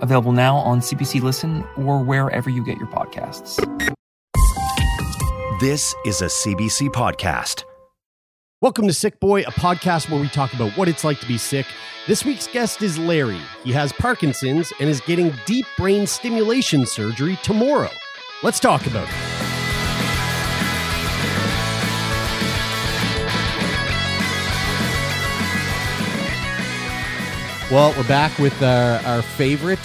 available now on CBC Listen or wherever you get your podcasts. This is a CBC podcast. Welcome to Sick Boy, a podcast where we talk about what it's like to be sick. This week's guest is Larry. He has Parkinson's and is getting deep brain stimulation surgery tomorrow. Let's talk about it. Well, we're back with our, our favorite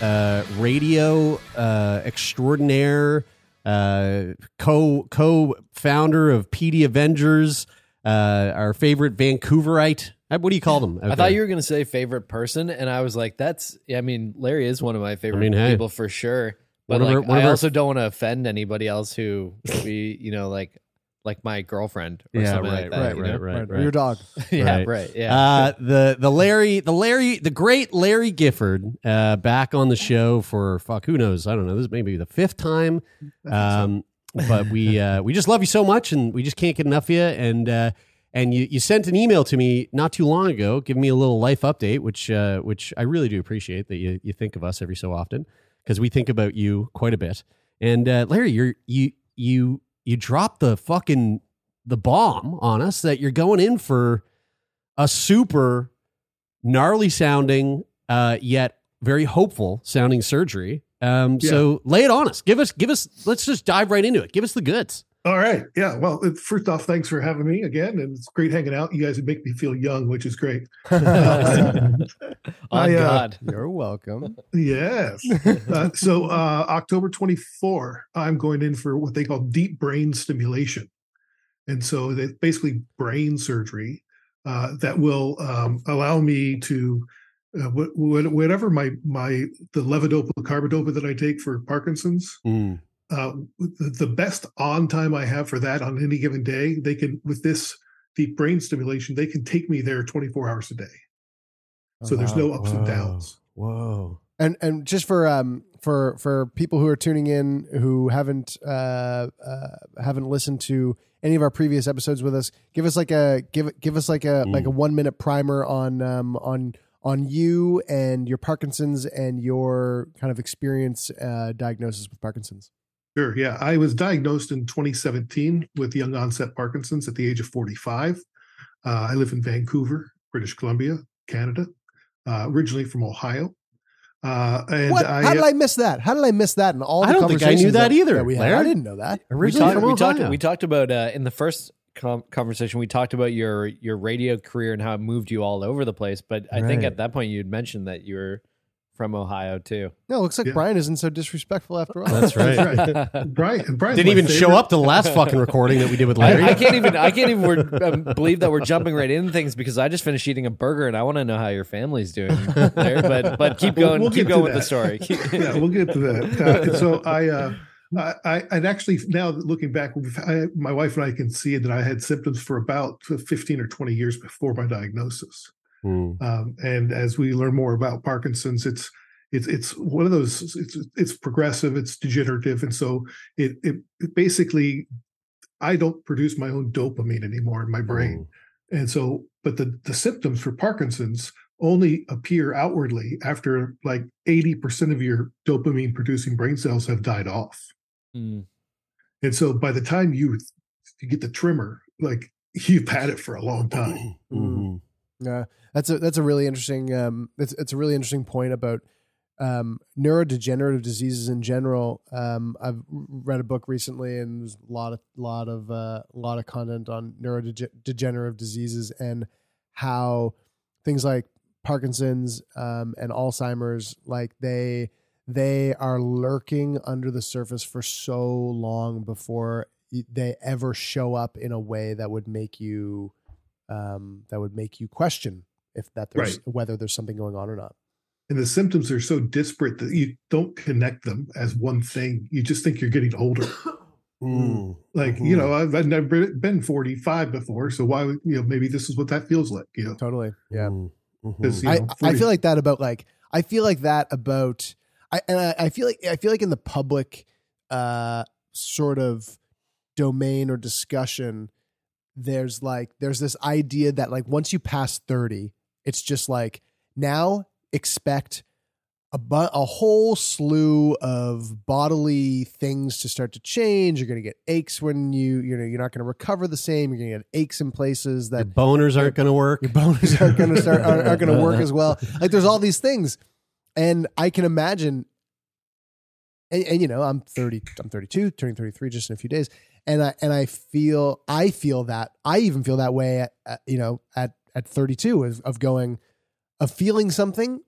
uh, radio uh, extraordinaire, uh, co co founder of PD Avengers, uh, our favorite Vancouverite. Uh, What do you call them? I thought you were going to say favorite person, and I was like, "That's." I mean, Larry is one of my favorite mean, hey. people for sure. But like, our- I also don't want to offend anybody else who we, you know, like like my girlfriend or Yeah, something right, like that. right, you right, know? right, your dog. yeah, Right. right. Yeah. Uh, the the Larry the Larry the great Larry Gifford uh, back on the show for fuck who knows I don't know this may be the fifth time, um, but we uh, we just love you so much and we just can't get enough of you and uh, and you, you sent an email to me not too long ago giving me a little life update which uh, which I really do appreciate that you you think of us every so often because we think about you quite a bit and uh, Larry you're you you you dropped the fucking the bomb on us that you're going in for a super gnarly sounding uh, yet very hopeful sounding surgery. Um, So lay it on us. Give us, give us. Let's just dive right into it. Give us the goods. All right. Yeah. Well, uh, first off, thanks for having me again. And it's great hanging out. You guys make me feel young, which is great. On I, uh, God. You're welcome. Yes. Uh, so, uh, October 24, I'm going in for what they call deep brain stimulation. And so, it's basically brain surgery uh, that will um, allow me to. Uh, wh- wh- whatever my my the levodopa carbidopa that I take for Parkinson's, Mm. Uh, the, the best on time I have for that on any given day, they can with this deep brain stimulation, they can take me there 24 hours a day. So there's no ups and downs. Whoa. And and just for um for for people who are tuning in who haven't uh, uh haven't listened to any of our previous episodes with us, give us like a give give us like a Mm. like a one minute primer on um on on you and your Parkinson's and your kind of experience uh diagnosis with Parkinson's. Sure. Yeah. I was diagnosed in 2017 with young onset Parkinson's at the age of 45. Uh, I live in Vancouver, British Columbia, Canada, uh, originally from Ohio. Uh, and what? I, How did I miss that? How did I miss that? In all the I don't think I knew conversations that either, we had? Larry. I didn't know that. we Originally talked, from we talked we talked about uh, in the first com- conversation we talked about your your radio career and how it moved you all over the place but i think at that point you'd mentioned that you were from ohio too No, it looks like Yeah. Brian isn't so disrespectful after all. That's right. That's right. Brian, Brian's Didn't my even show up to the last fucking recording that we did with Larry. I, I can't even I can't even we're, um, believe that we're jumping right into things because I just finished eating a burger and I want to know how your family's doing there. But but keep We'll- going, we'll keep going with the story. yeah, we'll get to that. Uh, so I, uh, I, I, and actually now looking back, I, my wife and I can see that I had symptoms for about 15 or 20 years before my diagnosis. Mm. Um, and as we learn more about Parkinson's, it's it's it's one of those. It's it's progressive. It's degenerative, and so it it, it basically, I don't produce my own dopamine anymore in my brain, and so but the the symptoms for Parkinson's only appear outwardly after like eighty percent of your dopamine producing brain cells have died off, Mm. and so by the time you you get the tremor, like you've had it for a long time. Mhm. Yeah, that's a that's a really interesting um it's it's a really interesting point about um neurodegenerative diseases in general. Um I've read a book recently and there's a lot of lot of uh, lot of content on neurodegenerative diseases and how things like Parkinson's um and Alzheimer's like they they are lurking under the surface for so long before they ever show up in a way that would make you um, that would make you question if that there's Right. whether there's something going on or not. and the symptoms are so disparate that you don't connect them as one thing. You just think you're getting older. Mm. Like you know, I've, I've never been 45 before, so why? would- You know, maybe this is what that feels like. You know, Totally. Yeah. Mm. Mhm. 'Cause, you I, know, I 40 feel like that about like I feel like that about I and I, I feel like I feel like in the public uh sort of domain or discussion there's like there's this idea that like once you pass 30 it's just like now expect a, bu- a whole slew of bodily things to start to change you're going to get aches when you you know you're not going to recover the same you're going to get aches in places Your that boners aren't going to work. your boners aren't going to start aren't, aren't going to work as well. Like there's all these things, and I can imagine. And, and you know, I'm 30. I'm 32, turning 33 just in a few days, and I and I feel I feel that I even feel that way at, at you know at at 32 of, of going of feeling something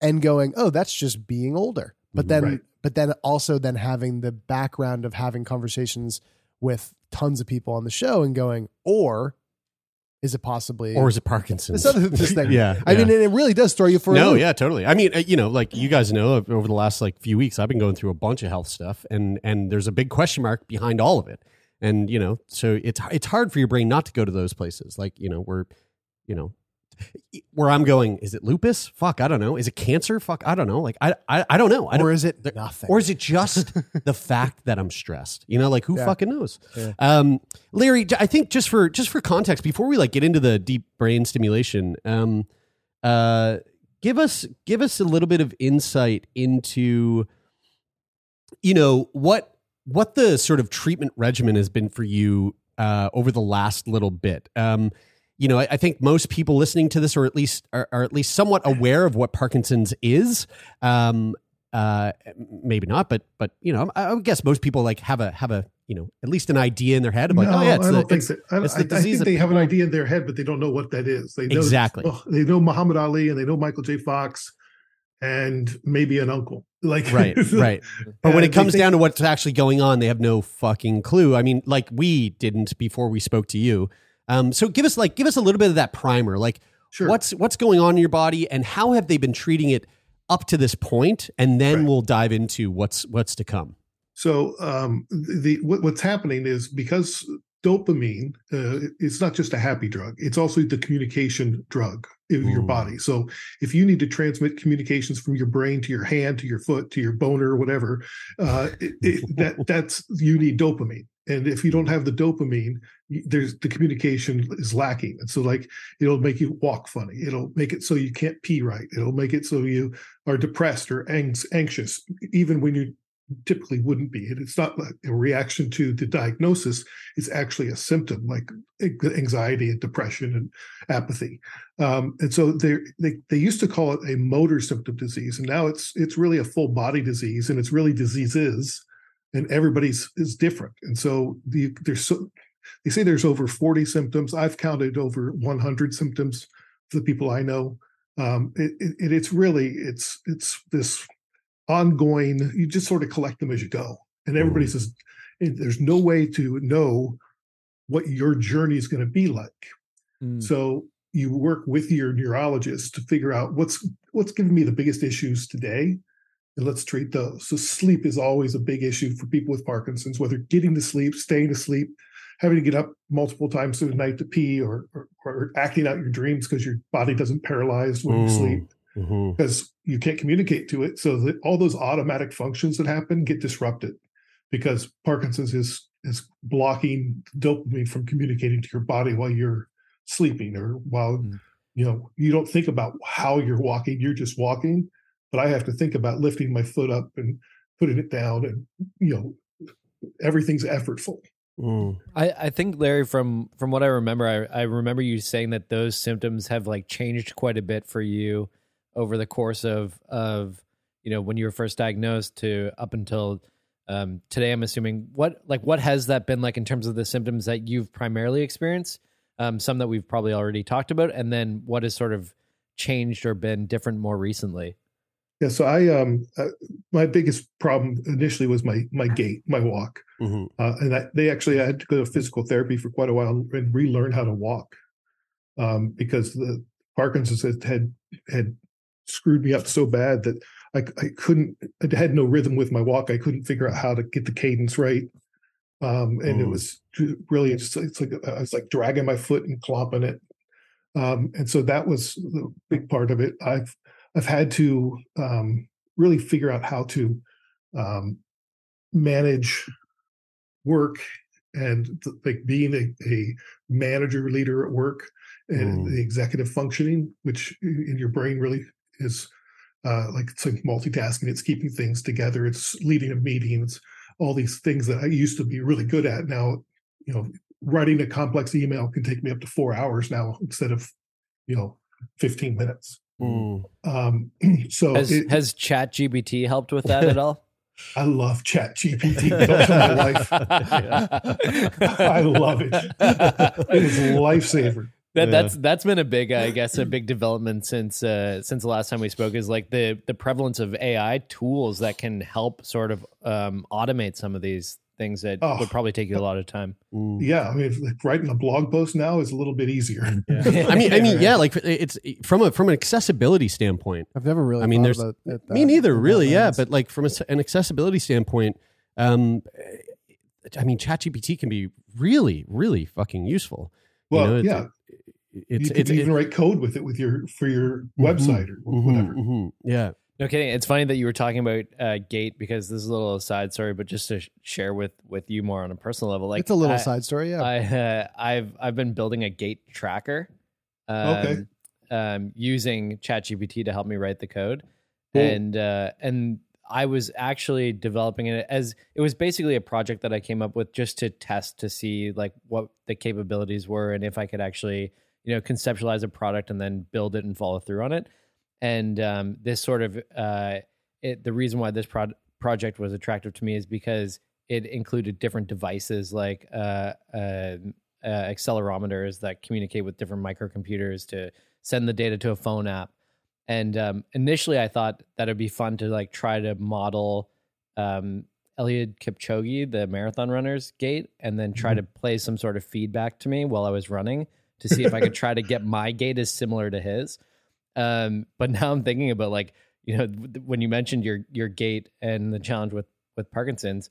and going oh that's just being older but then Right. but then also then having the background of having conversations with tons of people on the show and going or is it possibly Or is it Parkinson's? this other this thing. yeah. I yeah. mean, it really does throw you for a no, yeah, totally. I mean, uh, you know, like you guys know, over the last like few weeks, I've been going through a bunch of health stuff, and and there's a big question mark behind all of it, and you know, so it's it's hard for your brain not to go to those places, like you know, where, you know, where I'm going. Is it lupus? Fuck, I don't know. Is it cancer? Fuck, I don't know. Like I I, I don't know. I don't, Or is it nothing? Or is it just the fact that I'm stressed? You know, like who Yeah. fucking knows? Yeah. Um, Larry, I think just for just for context, before we like get into the deep brain stimulation, um, uh, give us give us a little bit of insight into, you know, what what the sort of treatment regimen has been for you uh, over the last little bit. Um, you know, I, I think most people listening to this, or at least are, are at least somewhat aware of what Parkinson's is. Um, uh, maybe not, but but you know, I, I guess most people like have a have a you know at least an idea in their head of like, no, oh yeah, it's I the, don't think that. I, it's the disease think they have an idea in their head, but they don't know what that is. They know Exactly. oh, they know Muhammad Ali and they know Michael J. Fox, and maybe an uncle. Like right, right. But when it comes down to what's actually going on, they have no fucking clue. I mean, like we didn't before we spoke to you. Um, so give us like give us a little bit of that primer. Like Sure. what's what's going on in your body and how have they been treating it up to this point, and then Right. we'll dive into what's what's to come. So um, the what, what's happening is because dopamine, uh, it's not just a happy drug; it's also the communication drug in your body. So if you need to transmit communications from your brain to your hand to your foot to your boner or whatever, uh, it, it, that that's you need dopamine. And if you don't have the dopamine, there's the communication is lacking. And so like it'll make you walk funny. It'll make it so you can't pee right. It'll make it so you are depressed or anx- anxious, even when you typically wouldn't be. It's not like a reaction to the diagnosis, it's actually a symptom like anxiety and depression and apathy. Um, and so they they they used to call it a motor symptom disease, and now it's it's really a full body disease, and it's really diseases, and everybody's is different. And so the there's so they say there's over 40 symptoms. I've counted over 100 symptoms for the people I know. Um, it, it, it's really it's it's this ongoing. You just sort of collect them as you go, and everybody says there's no way to know what your journey is going to be like. Mm. So you work with your neurologist to figure out what's what's giving me the biggest issues today, and let's treat those. So sleep is always a big issue for people with Parkinson's, whether getting to sleep, staying to sleep, having to get up multiple times through the night to pee, or or, or acting out your dreams because your body doesn't paralyze when you Mm. sleep Mhm. because you can't communicate to it. So that all those automatic functions that happen get disrupted because Parkinson's is is blocking dopamine from communicating to your body while you're sleeping or while Mm. you know you don't think about how you're walking. You're just walking, but I have to think about lifting my foot up and putting it down, and you know everything's effortful. Mm. I, I think Larry, from from what I remember, I, I remember you saying that those symptoms have like changed quite a bit for you over the course of of you know when you were first diagnosed to up until um, today. I'm assuming what like what has that been like in terms of the symptoms that you've primarily experienced? Um, some that we've probably already talked about, and then what has sort of changed or been different more recently. Yeah, so I um uh, my biggest problem initially was my my gait, my walk. Mhm. uh, and I, they actually I had to go to physical therapy for quite a while and relearn how to walk um, because the Parkinson's had had, had screwed me up so bad that I, I couldn't, I had no rhythm with my walk. I couldn't figure out how to get the cadence right. Um, and it Mm. was really just, it's like, I was like dragging my foot and clomping it. Um, and so that was the big part of it. I've, I've had to, um, really figure out how to, um, manage work and like being a, a manager leader at work and Mm. the executive functioning, which in your brain really is uh, like it's like multitasking. It's keeping things together. It's leading a meeting. It's all these things that I used to be really good at. Now, you know, writing a complex email can take me up to four hours now instead of, you know, fifteen minutes. Mm. Um, so Has it- has Chat GPT helped with that at all? I love Chat GPT. Don't my wife. I love it. It is was a lifesaver. That Yeah. that's that's been a big, I guess, a big development since uh, since the last time we spoke. Is like the the prevalence of AI tools that can help sort of um, automate some of these things that Oh. would probably take you a lot of time. Yeah, I mean, if, like, writing a blog post now is a little bit easier. I mean, I mean, yeah, like it's from a from an accessibility standpoint. I've never really. I mean, there's about it me neither, really. Yeah, but like from a, an accessibility standpoint, um, I mean, ChatGPT can be really, really fucking useful. You Well, know, yeah, it's you it's, even it- write code with it with your for your Mhm, website or mhm, whatever. mhm, yeah. No kidding. It's funny that you were talking about uh, Gait because this is a little side story, but just to sh- share with with you more on a personal level, like it's a little I- side story. Yeah. I uh, I've I've been building a gait tracker, um, Okay. um, using ChatGPT to help me write the code, Cool. and uh, and I was actually developing it as it was basically a project that I came up with just to test to see like what the capabilities were and if I could actually you know conceptualize a product and then build it and follow through on it. And um, this sort of uh, it, the reason why this pro- project was attractive to me is because it included different devices like uh, uh, uh, accelerometers that communicate with different microcomputers to send the data to a phone app. And um, initially, I thought that it'd be fun to like try to model um, Eliud Kipchoge, the marathon runner's gait, and then try to play some sort of feedback to me while I was running to see if I could try to get my gait as similar to his. Um, but now I'm thinking about like you know when you mentioned your your gait and the challenge with with Parkinson's,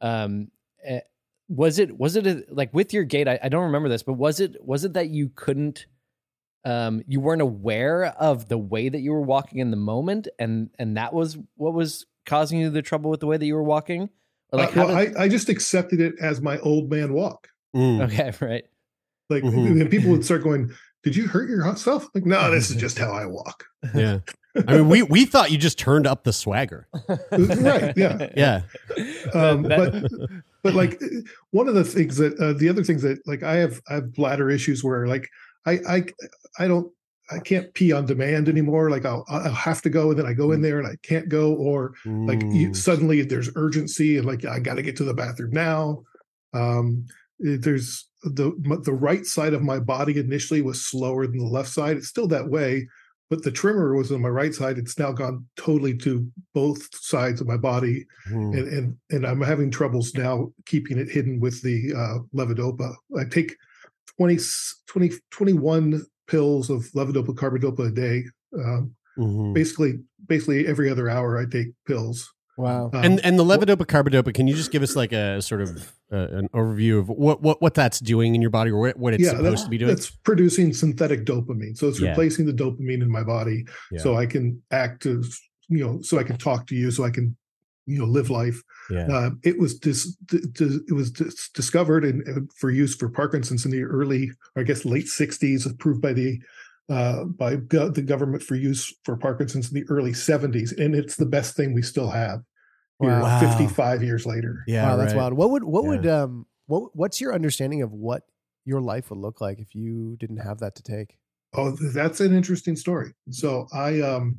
um, eh, was it was it a, like with your gait? I, I don't remember this, but was it was it that you couldn't, um, you weren't aware of the way that you were walking in the moment, and and that was what was causing you the trouble with the way that you were walking? Or like Uh, well, did- I, I just accepted it as my old man walk. Mm. okay, right. Like Mhm. and people would start going, "Did you hurt yourself?" Like, no, this is just how I walk. Yeah. I mean, we we thought you just turned up the swagger. right? Yeah. Yeah. Um, but but like one of the things that uh, the other things that like I have I have bladder issues where like I I I don't I can't pee on demand anymore. Like I'll I'll have to go and then I go in there and I can't go or like you, Mm. suddenly there's urgency and like I got to get to the bathroom now. Um, there's the the right side of my body initially was slower than the left side. It's still that way, but the tremor was on my right side. It's now gone totally to both sides of my body Mm. and and and I'm having troubles now keeping it hidden with the uh, levodopa. I take 20, 20 21 pills of levodopa carbidopa a day. Um, Mhm. basically, basically every other hour I take pills. Wow. Um, And and the levodopa carbidopa, can you just give us like a sort of uh, an overview of what, what what that's doing in your body or what, what it's yeah, supposed that's, to be doing? It's producing synthetic dopamine. So it's Yeah. replacing the dopamine in my body, Yeah. so I can act as you know, so I can talk to you, so I can you know live life. Yeah. Uh, it was dis, d- d- it was dis- discovered and and for use for Parkinson's in the early, I guess, late '60s, approved by the uh, by go- the government for use for Parkinson's in the early '70s, and it's the best thing we still have. Here, Wow. 55 years later. yeah, wow, that's right. wild. What would what Yeah. would um what what's your understanding of what your life would look like if you didn't have that to take? Oh, that's an interesting story. So I um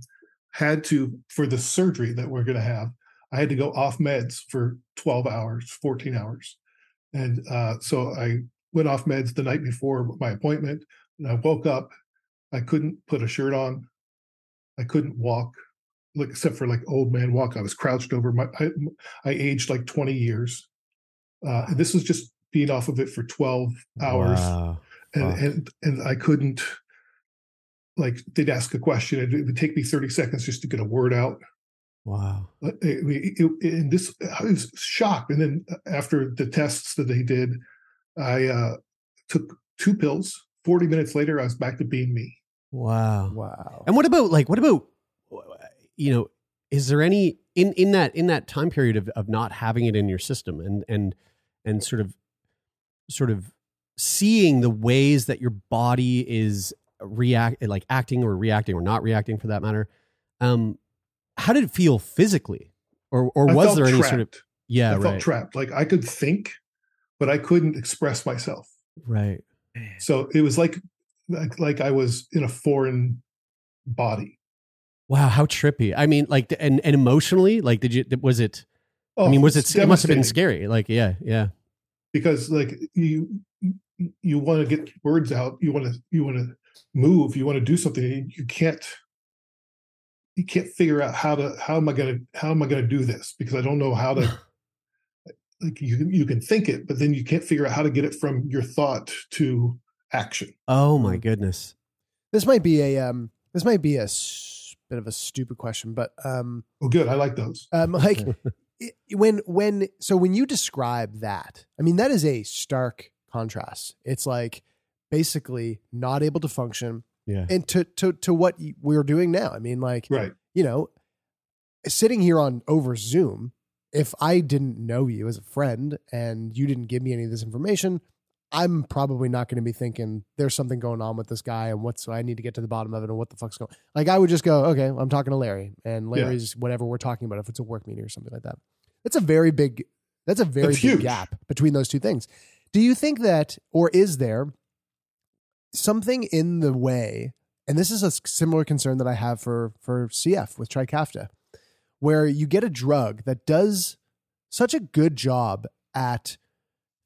had to for the surgery that we're going to have. I had to go off meds for 12 hours, 14 hours. And uh, so I went off meds the night before my appointment. And I woke up. I couldn't put a shirt on. I couldn't walk, like except for like old man walk. I was crouched over. My I, I aged like 20 years. Uh, and this was just being off of it for 12 hours Wow. and and and I couldn't like they'd ask a question and it would take me 30 seconds just to get a word out. Wow. Uh, it- it- it- and this, I was shocked. And then after the tests that they did, I uh, took two pills. 40 minutes later, I was back to being me. Wow. Wow. And what about like what about you know is there any in in that in that time period of of not having it in your system and and and sort of sort of seeing the ways that your body is react like acting or reacting or not reacting for that matter um how did it feel physically or or I was felt there any trapped. sort of yeah I felt trapped. Like I could think, but I couldn't express myself. right So it was like like, like I was in a foreign body. wow how trippy. I mean like and and emotionally like did you was it Oh, i mean oh, was it it must have been scary like yeah yeah. Because like you you want to get words out you want to you want to move you want to do something you can't you can't figure out how to how am i going to how am i going to do this? Because i don't know how to like you you can think it but then you can't figure out how to get it from your thought to action oh my goodness This might be a um. This might be a s- bit of a stupid question, but um, oh good i like those um, like it- when when so when you describe that, I mean that is a stark contrast. It's like basically not able to function, yeah and to to to what we're doing now. I mean, like right you know, sitting here on over Zoom, if I didn't know you as a friend and you didn't give me any of this information, I'm probably not going to be thinking there's something going on with this guy and what's I need to get to the bottom of it and what the fuck's going. Like I would just go, okay, I'm talking to Larry and Yeah. Larry's whatever we're talking about if it's a work meeting or something like that. That's a very big that's a very That's big huge. gap between those two things. Do you think that or is there something in the way and this is a similar concern that I have for for CF with Trikafta, where you get a drug that does such a good job at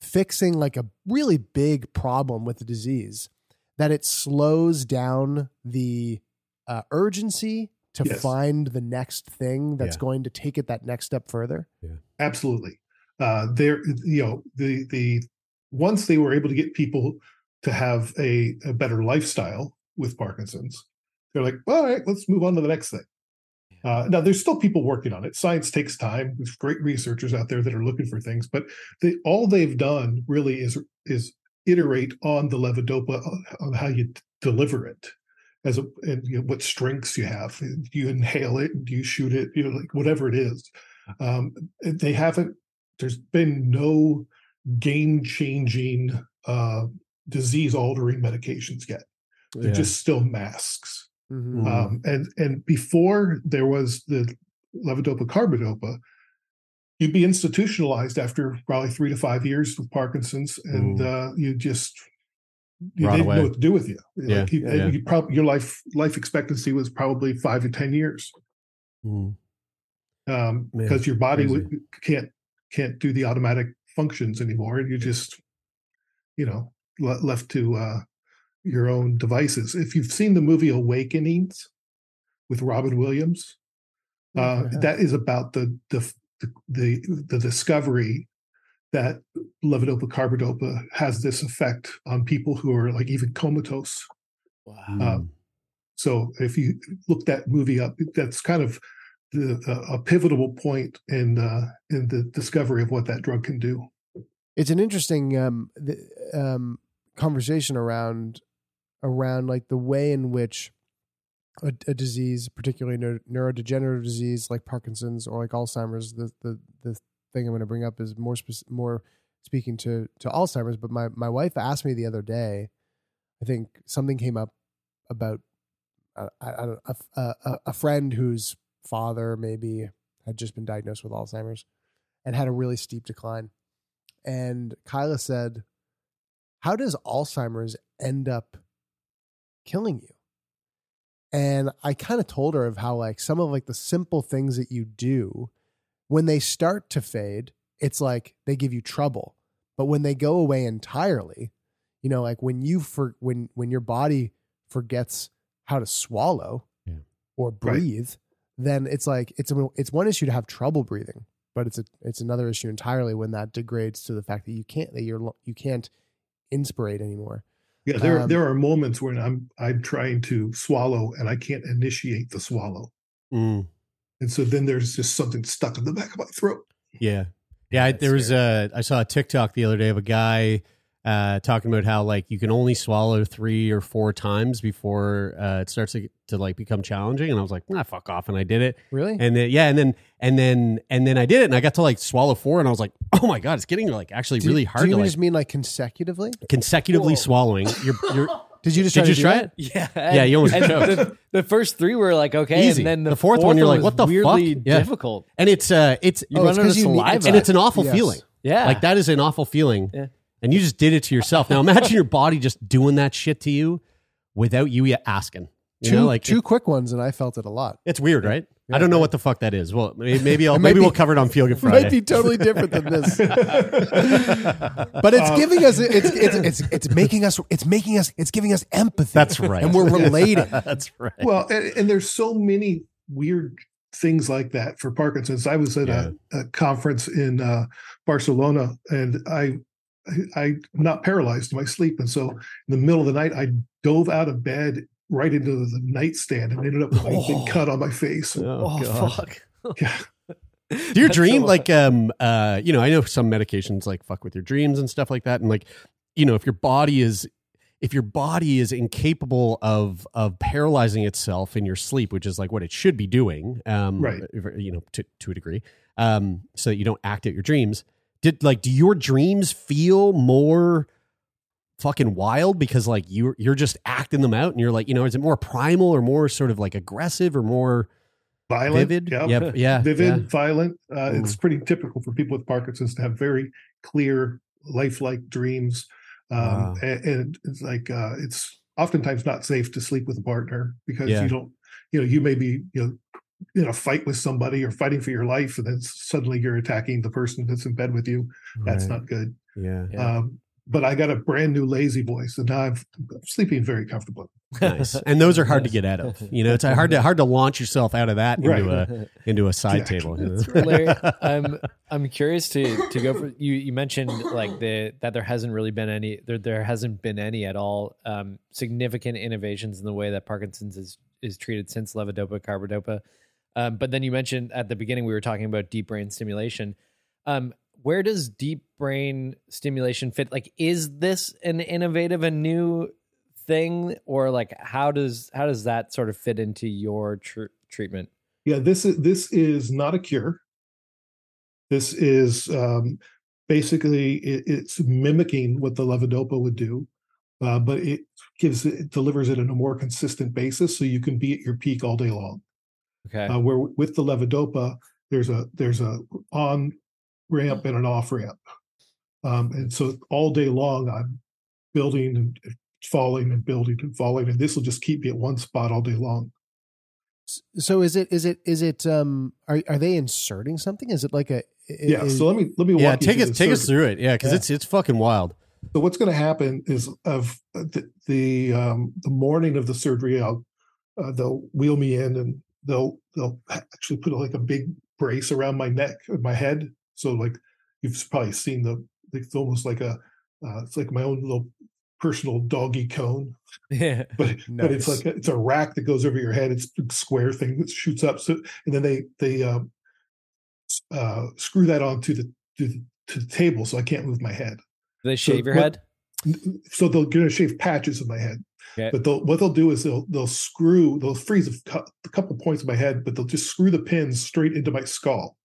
fixing like a really big problem with the disease that it slows down the uh, urgency to Yes. find the next thing that's Yeah. going to take it that next step further. absolutely uh there you know the the once they were able to get people to have a, a better lifestyle with parkinson's they're like all right let's move on to the next thing uh, now there's still people working on it. Science takes time. There's great researchers out there that are looking for things but they, all they've done really is is iterate on the levodopa on, on how you d- deliver it as a and you know, what strengths you have. Do you inhale it do you shoot it you know like whatever it is. Um, they haven't there's been no game changing uh, disease altering medications yet. They're Yeah. just still masks Mhm. Mm. um, and and before there was the levodopa carbidopa you'd be institutionalized after probably three to five years with parkinson's and uh, you just you didn't away. know what to do with you Yeah, like you, yeah. you your life life expectancy was probably five to ten years Mm. um, because your body would, can't can't do the automatic functions anymore, and you just you know le- left to uh, your own devices. If you've seen the movie Awakenings with Robin Williams, uh, Yeah. that is about the the the the discovery that levodopa carbidopa has this effect on people who are like even comatose. Wow. Uh, Mm. So if you look that movie up, that's kind of the, a, a pivotal point in uh, in the discovery of what that drug can do. it's an interesting um, the, um, conversation around around like the way in which a, a disease, particularly neur- neurodegenerative disease like Parkinson's or like Alzheimer's, the the the thing I'm going to bring up is more more speaking to to Alzheimer's. But my my wife asked me the other day, I think something came up about uh, I, I don't a, a a friend whose father maybe had just been diagnosed with Alzheimer's and had a really steep decline. And Kyla said, How does Alzheimer's end up killing you? And I kind of told her of how like some of like the simple things that you do when they start to fade, it's like they give you trouble. But when they go away entirely, you know, like when you for when when your body forgets how to swallow Yeah. or breathe, then it's like it's a, it's one issue to have trouble breathing, but it's a it's another issue entirely when that degrades to the fact that you can't that you're you can't inspirate anymore. Yeah, there Um, there are moments when I'm I'm trying to swallow and I can't initiate the swallow, Mm, and so then there's just something stuck in the back of my throat. yeah, yeah. I, there was a. I saw a TikTok the other day of a guy uh, talking about how like you can only swallow three or four times before uh, it starts to, to like become challenging, and I was like, nah, fuck off, and I did it. Really? And then yeah, and then and then and then I did it, and I got to like swallow four, and I was like, oh my god, it's getting like actually Do- really hard Do you to like just mean like consecutively? consecutively swallowing. You're, you're, Did you just did try you to try that? it? Yeah, Yeah, you almost and choked. the, the first three were like okay, Easy. and then the, The fourth one, you're like, what the fuck? weirdly Yeah. difficult. And it's uh, it's You Oh, run it's out of 'cause you need- saliva, and it's an awful Yes. feeling. yeah, Like that is an awful feeling. Yeah. And you just did it to yourself. Now imagine your body just doing that shit to you without you asking. You two know, like two it- quick ones, and I felt it a lot. it's weird, right? I don't know what the fuck that is. Well, maybe, maybe I'll maybe be- we'll cover it on Feel Good It Friday. might be totally different than this, but it's Uh, giving us it's, it's it's it's making us it's making us it's giving us empathy. That's right. and we're relating. That's right. Well, and, and there's so many weird things like that for Parkinson's. I was at a, a conference in uh, Barcelona, and I, I I'm not paralyzed in my sleep, and so in the middle of the night, I dove out of bed right into the nightstand and ended up with a Oh. big cut on my face. Oh, oh fuck. Yeah. Do you That's dream so- like um uh you know I know some medications like fuck with your dreams and stuff like that and like you know if your body is if your body is incapable of of paralyzing itself in your sleep which is like what it should be doing um Right. you know to to a degree um so that you don't act out your dreams did like do your dreams feel more fucking wild because like you're you're just acting them out and you're like you know is it more primal or more sort of like aggressive or more Violent, vivid yeah, yeah yeah vivid, yeah. violent. Uh, it's pretty typical for people with Parkinson's to have very clear, lifelike dreams, um, Wow. and, and it's like uh, it's oftentimes not safe to sleep with a partner because Yeah. you don't, you know, you may be you know in a fight with somebody or fighting for your life, and then suddenly you're attacking the person that's in bed with you. That's Right. not good. yeah Yeah. Um, but I got a brand new La-Z-Boy, so now I'm sleeping very comfortably. nice. And those are hard to get out of. You know, it's hard to hard to launch yourself out of that into Right. a into a side Exactly. table. you know? Larry, I'm I'm curious to to go for you. You mentioned like the that there hasn't really been any there there hasn't been any at all um, significant innovations in the way that Parkinson's is is treated since levodopa carbidopa. Um, but then you mentioned at the beginning we were talking about deep brain stimulation. Um, where does deep brain stimulation fit? Like, is this an innovative and new thing, or like how does how does that sort of fit into your tr- treatment? Yeah, this is this is not a cure. This is um, basically it, it's mimicking what the levodopa would do, uh, but it gives it delivers it in a more consistent basis, so you can be at your peak all day long. Okay, Uh, where with the levodopa, there's a there's a on ramp and an off ramp, um, and so all day long I'm building and falling and building and falling, and this will just keep me at one spot all day long. So is it is it is it um are are they inserting something? Is it like a Yeah, so let me let me walk Yeah, you take us the take us through it. Yeah, because Yeah. it's it's fucking wild. So what's going to happen is of uh, the the, um, the morning of the surgery, I'll uh, they'll wheel me in and they'll they'll actually put like a big brace around my neck and my head. So like you've probably seen the it's almost like a uh, it's like my own little personal doggy cone, yeah. but but it's like a, it's a rack that goes over your head. It's a square thing that shoots up. So and then they they um, uh, screw that onto the to the, to the table, so I can't move my head. Do they shave your what- head? so they're going to shave patches of my head. Okay. But they'll, what they'll do is they'll they'll screw they'll freeze a, cou- a couple points of my head, but they'll just screw the pins straight into my skull.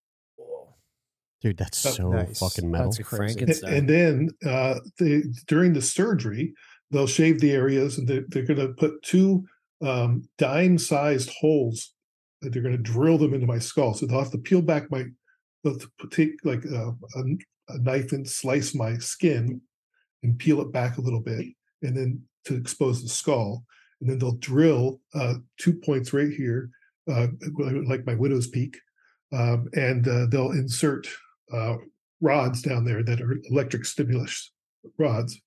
Dude, that's Oh, so nice. fucking metal. That's crazy. And, and then uh, they, during the surgery, they'll shave the areas and they're, they're going to put two um, dime-sized holes. That they're going to drill them into my skull. So they'll have to peel back my, they'll take like a, a, a knife and slice my skin and peel it back a little bit, and then to expose the skull. And then they'll drill uh, two points right here, uh, like my widow's peak, um, and uh, they'll insert uh, rods down there that are electric stimulus rods.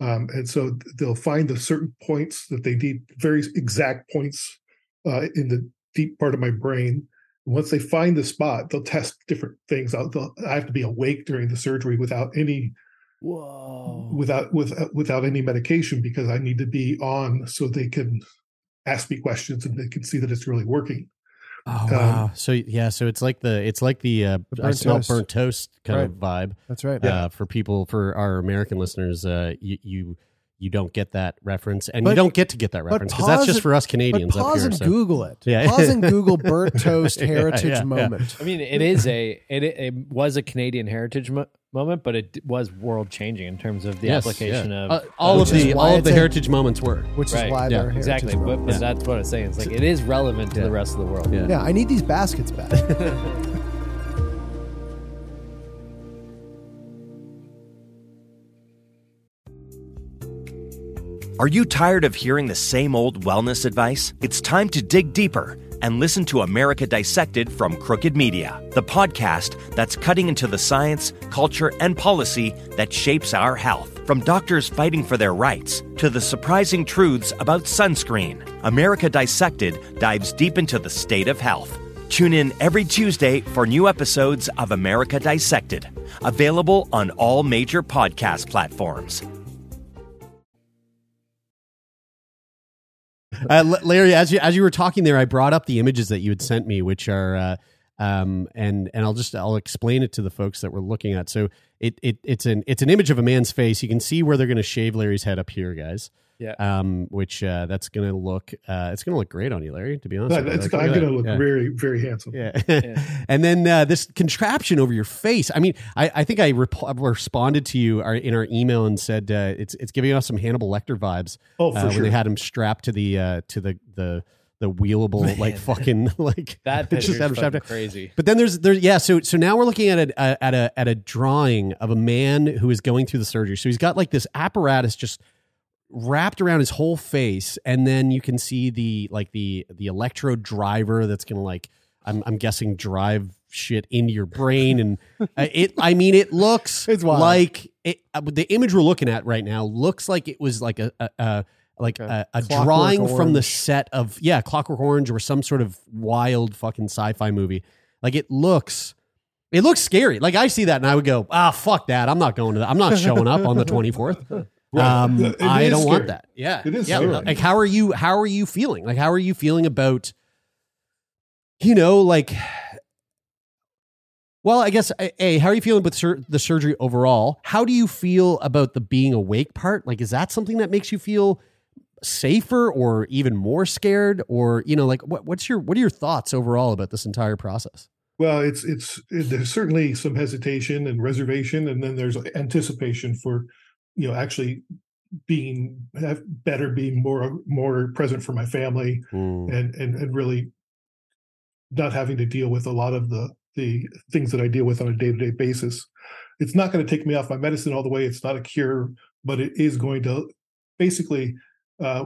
Um, and so they'll find the certain points that they need, very exact points uh, in the deep part of my brain. And once they find the spot, they'll test different things I have to be awake during the surgery without any Whoa. without without without any medication because I need to be on so they can ask me questions and they can see that it's really working. Oh Um, wow! so yeah, so it's like the it's like the, uh, The I burnt smell toast. burnt toast kind of vibe. That's right. Uh, for people for our American listeners, uh, you, you you don't get that reference, and But- you don't get to get that reference because that's just and- for us Canadians but up pause here. and so- Google it. Yeah. Pause and Google burnt toast heritage yeah, yeah. moment. I mean, it is a it, it was a Canadian heritage mo- moment, but it was world changing in terms of the Yes, application yeah. of Uh, all Which of is the why all of it's the a- heritage moments were. Which Right. is why Yeah, they're heritage exactly. But, but Yeah. that's what I'm saying. It's like it is relevant to Yeah. the rest of the world. Yeah. yeah, I need these baskets back. Are you tired of hearing the same old wellness advice? It's time to dig deeper and listen to America Dissected from Crooked Media, the podcast that's cutting into the science, culture, and policy that shapes our health. From doctors fighting for their rights to the surprising truths about sunscreen, America Dissected dives deep into the state of health. Tune in every Tuesday for new episodes of America Dissected, available on all major podcast platforms. Uh, Larry, as you as you were talking there, I brought up the images that you had sent me, which are, uh, um, and and I'll just I'll explain it to the folks that we're looking at. So it it it's an it's an image of a man's face. You can see where they're going to shave Larry's head up here, guys. Yeah. Um, which uh, that's going to look uh, it's going to look great on you, Larry. To be honest, But it's, Like, I'm going to that. look Yeah. very very handsome. Yeah. and then uh, this contraption over your face. I mean, I, I think I rep- responded to you our, in our email and said uh, it's it's giving us some Hannibal Lecter vibes. Oh, for uh, when they had him strapped to the uh, to the the the wheelable like fucking like That they just picture's had him strapped fucking crazy. But then there's there's yeah. So so now we're looking at a, a at a at a drawing of a man who is going through the surgery. So he's got like this apparatus just wrapped around his whole face and then you can see the like the the electrode driver that's gonna like i'm, I'm guessing drive shit into your brain and uh, it i mean it looks It's wild. like it, uh, the image we're looking at right now looks like it was like a, a, a like a, a drawing from the set of yeah clockwork orange or some sort of wild fucking sci-fi movie. Like it looks it looks scary. Like i see that and i would go ah fuck that. I'm not going to that. I'm not showing up on the 24th Right. um, It I don't want that. Yeah, It is yeah. scary. Like, how are you? How are you feeling? Like, how are you feeling about? You know, like, well, I guess a. a, How are you feeling with sur- the surgery overall? How do you feel about the being awake part? Like, is that something that makes you feel safer or even more scared? Or you know, like, what, what's your what are your thoughts overall about this entire process? Well, it's it's it, there's certainly some hesitation and reservation, and then there's anticipation for you know actually being have better, being more more present for my family, Mm. and and and really not having to deal with a lot of the the things that I deal with on a day to day basis. It's not going to take me off my medicine all the way. It's not a cure, but it is going to basically. Uh,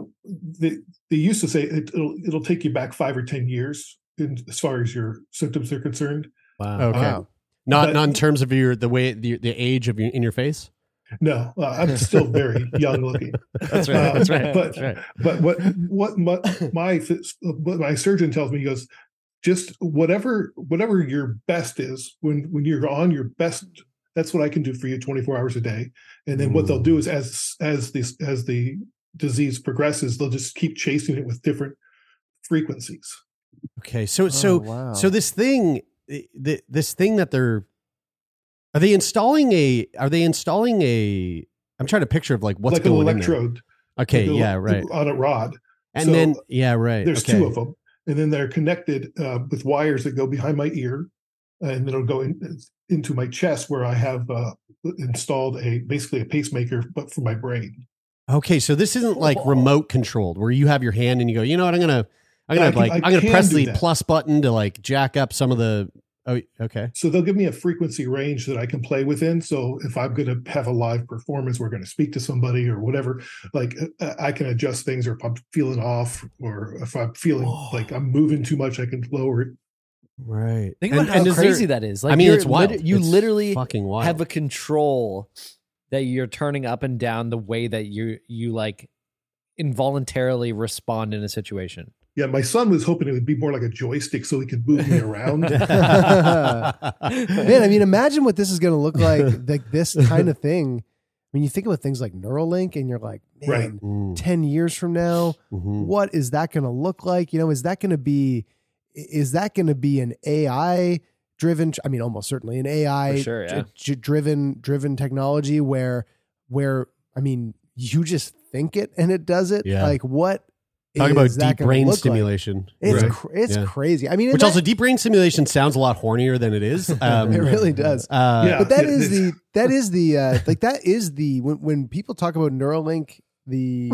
they they used to say it, it'll it'll take you back five or ten years in, as far as your symptoms are concerned. Wow. Okay, Wow. not But- not in terms of your the way the, the age of your in your face. No, uh, I'm still very young looking. That's right, that's right. But but what what my my what my surgeon tells me he goes just whatever whatever your best is when when you're on your best that's what I can do for you 24 hours a day and then what they'll do is as as this as the disease progresses they'll just keep chasing it with different frequencies Okay, so so Oh, wow. so this thing, the, this thing that they're are they installing a? Are they installing a? I'm trying to picture of like what's like an going in there. electrode Okay, like a- yeah, right. on a rod And So, then yeah, right. There's okay. two of them, and then they're connected uh, with wires that go behind my ear, and it'll go in, into my chest where I have uh, installed a basically a pacemaker, but for my brain. Okay, so this isn't like remote controlled where you have your hand and you go, you know what, I'm gonna, I'm gonna I can- like, I I'm gonna press the plus button to like jack up some of the. Oh, okay. So they'll give me a frequency range that I can play within. So if I'm going to have a live performance, we're going to speak to somebody or whatever, like uh, I can adjust things, or if I'm feeling off, or if I'm feeling like I'm moving too much, I can lower it. Right. Think about how crazy that is. Like I mean, it's wild. lit- you It's literally fucking wild. have a control that you're turning up and down the way that you you like involuntarily respond in a situation. Yeah, my son was hoping it would be more like a joystick so he could move me around. Man, I mean, imagine what this is going to look like. Like this kind of thing mean, you think about things like Neuralink, and you're like, man, Right. Mm. ten years from now, Mhm. what is that going to look like? You know, is that going to be, is that going to be an AI driven? I mean, almost certainly an AI sure, yeah. dri- driven driven technology where, where I mean, you just think it and it does it. Yeah. Like what? Talk about deep brain look like? stimulation. It's Right. cr- it's Yeah. crazy. I mean, Which and also deep brain stimulation sounds a lot hornier than it is. Um, it really does. Uh, Yeah. but that it- is it's- the that is the uh like that is the when when people talk about Neuralink, the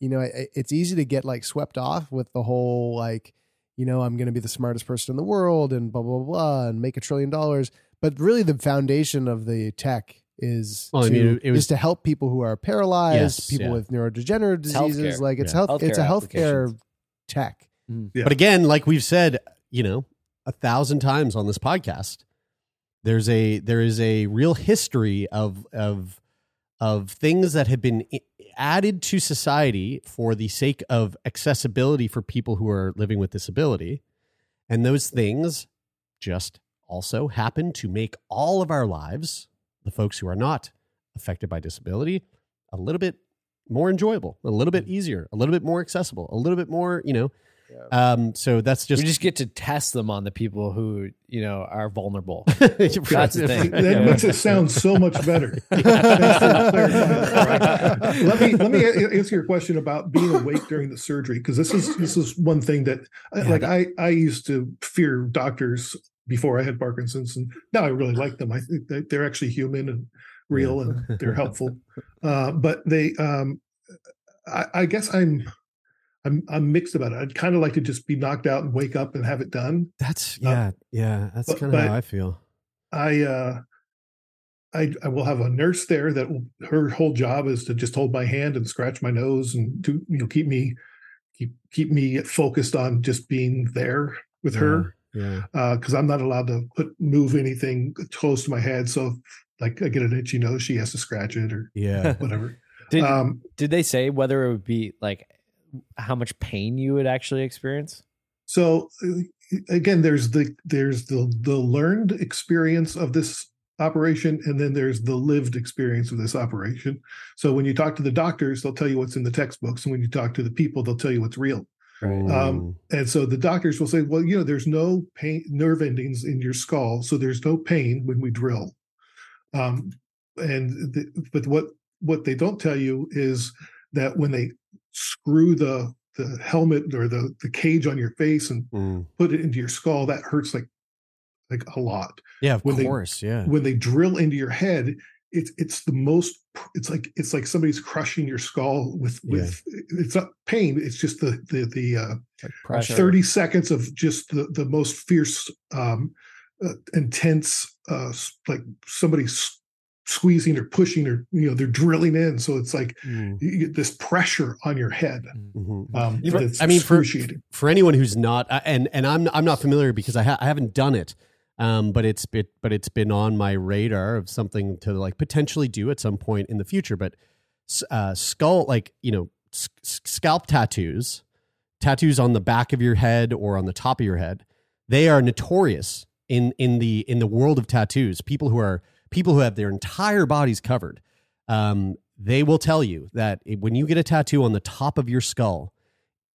you know it, it's easy to get like swept off with the whole like you know I'm going to be the smartest person in the world and blah blah blah and make a trillion dollars. But really, the foundation of the tech is Well, I to, mean, it was- is to help people who are paralyzed, Yes, people yeah. with neurodegenerative diseases. healthcare. Like it's Yeah. health, it's a Healthcare healthcare applications. tech. Mm. Yeah. But again, like we've said, you know, a thousand times on this podcast, there's a there is a real history of of of things that have been added to society for the sake of accessibility for people who are living with disability, and those things just also happen to make all of our lives, the folks who are not affected by disability, a little bit more enjoyable, a little bit easier, a little bit more accessible, a little bit more, you know. Um, so that's just we just get to test them on the people who you know are vulnerable. That's That's the thing. that makes it sound so much better. Thanks for clarifying that. Right. Let me let me a- answer your question about being awake during the surgery because this is this is one thing that Yeah, like I I used to fear doctors before I had Parkinson's and now I really like them. I think that they're actually human and real and they're helpful. Uh, but they um I, I guess I'm I'm I'm mixed about it. I'd kind of like to just be knocked out and wake up and have it done. That's yeah, yeah. That's kind of how I feel. I uh I I will have a nurse there that will her whole job is to just hold my hand and scratch my nose and do you know keep me keep keep me focused on just being there with her Yeah, because I'm not allowed to put move anything close to my head. So if, like I get an itchy nose, she has to scratch it or yeah. whatever. Did um, did they say whether it would be like how much pain you would actually experience? So uh, again, there's the there's the the learned experience of this operation, and then there's the lived experience of this operation. So when you talk to the doctors, they'll tell you what's in the textbooks, and when you talk to the people, they'll tell you what's real. Um, and so the doctors will say, well, you know, there's no pain nerve endings in your skull, so there's no pain when we drill. Um, and the, but what what they don't tell you is that when they screw the the helmet or the the cage on your face and Mm. put it into your skull, that hurts like like a lot. yeah, of When they- course. yeah, When they drill into your head, it's it's the most it's like it's like somebody's crushing your skull with with it's not pain, it's just the the the uh Like 30 seconds of just the, the most fierce um uh, intense uh like somebody squeezing or pushing or you know they're drilling in. So it's like Mm. you get this pressure on your head Mhm. um For- that's I mean, for for anyone who's not, uh, and and I'm I'm not familiar because I, ha- I haven't done it, um, but it's but it's been on my radar of something to like potentially do at some point in the future. But uh, skull, like you know, scalp tattoos, tattoos on the back of your head or on the top of your head, they are notorious in in the in the world of tattoos. People who are people who have their entire bodies covered. Um, they will tell you that when you get a tattoo on the top of your skull,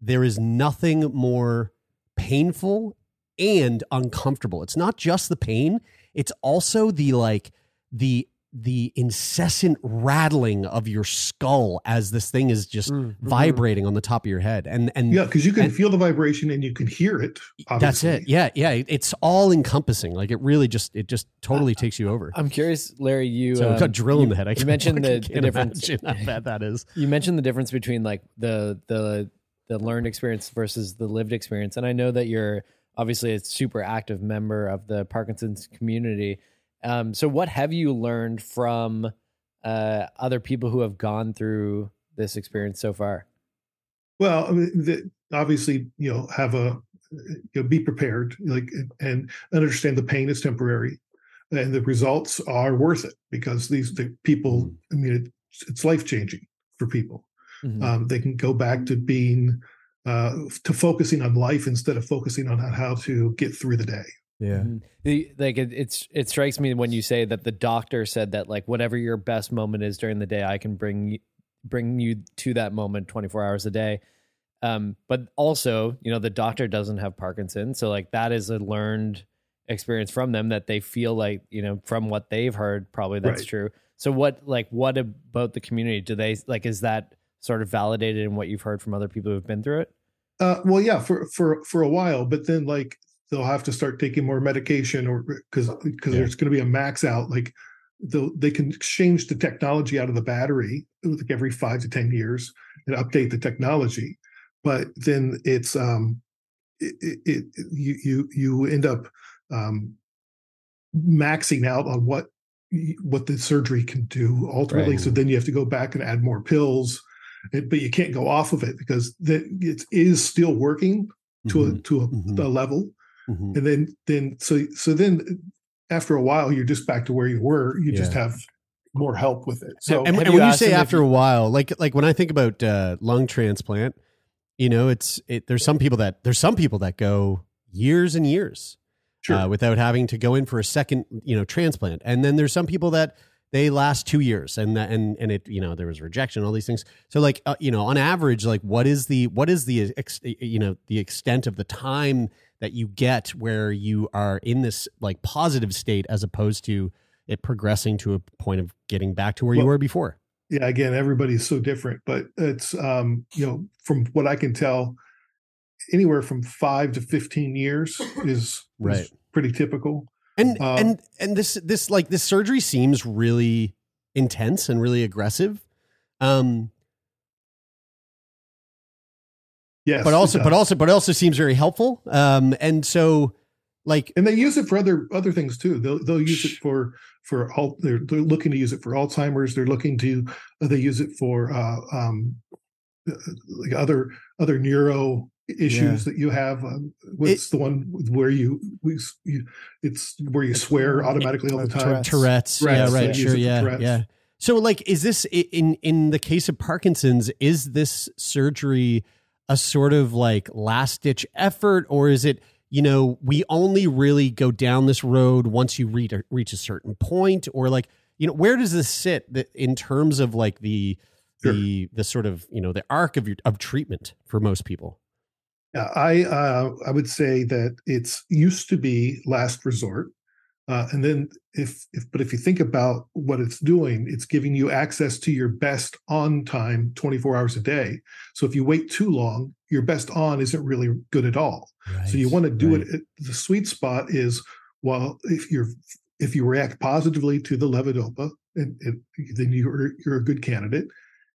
there is nothing more painful and uncomfortable. It's not just the pain, it's also the like the the incessant rattling of your skull as this thing is just vibrating on the top of your head. And and yeah because you can and- feel the vibration and you can hear it that's it. Yeah, yeah. It's all encompassing. Like it really just it just totally takes you over. I'm curious, Larry. You So um, got drill in the head. I you mentioned the, the difference. how bad that is. You mentioned the difference between like the the the learned experience versus the lived experience, and I know that you're obviously a super active member of the Parkinson's community. Um, so, what have you learned from uh, other people who have gone through this experience so far? Well, I mean, the, obviously, you know, have a you know, be prepared, like, and understand the pain is temporary, and the results are worth it because these the people. I mean, it's, it's life changing for people. Mhm. Um, they can go back to being uh, to focusing on life instead of focusing on how to get through the day. Yeah. Mhm. The, like it, it's it strikes me when you say that the doctor said that like whatever your best moment is during the day, I can bring you, bring you to that moment 24 hours a day. Um, but also, you know, the doctor doesn't have Parkinson's, so like that is a learned experience from them that they feel like you know from what they've heard, probably that's Right. true. So what like what about the community? Do they like is that sort of validated in what you've heard from other people who've been through it? Uh, well, yeah, for for for a while, but then like they'll have to start taking more medication, or because because Yeah. there's going to be a max out. Like they'll they can exchange the technology out of the battery like every five to ten years and update the technology, but then it's um it, it, it you you you end up um maxing out on what what the surgery can do ultimately. Right. So then you have to go back and add more pills, and- but you can't go off of it because that it is still working to a Mhm. to a, Mhm. a level, Mhm. and then then so so then after a while you're just back to where you were. You just have more help with it. So and, and you when you asked say after you- a while, like like when I think about uh, lung transplant, you know, it's it, there's some people that there's some people that go years and years sure. uh, without having to go in for a second, you know, transplant, and then there's some people that they last two years, and that, and and it you know there was rejection, all these things. So like uh, you know, on average, like what is the what is the ex, you know the extent of the time that you get where you are in this like positive state as opposed to it progressing to a point of getting back to where you were before. yeah again everybody's so different but it's um you know from what i can tell anywhere from five to 15 years is, Right. is pretty typical And Um, and and this this like this surgery seems really intense and really aggressive. Um yes but also but also but also seems very helpful. Um and so like and they use it for other other things too they'll they'll use it for for all they're, they're looking to use it for alzheimer's they're looking to uh, they use it for uh um uh, like other other neuro issues that you have um, what's the one where you we you it's where you swear automatically all the time Tourette's. Tourette's. Tourette's, yeah, right. use Sure. Yeah. Yeah. So like is this in in the case of Parkinson's is this surgery a sort of like last ditch effort or is it you know we only really go down this road once you reach a, reach a certain point or like you know where does this sit in terms of like the the the sort of you know the arc of your of treatment for most people Yeah, I uh, I would say that it's used to be last resort, uh, and then if if but if you think about what it's doing, it's giving you access to your best on time, twenty four hours a day. So if you wait too long, your best on isn't really good at all. So you want to do it. At, the sweet spot is well, if you're if you react positively to the levodopa, and, and then you're you're a good candidate.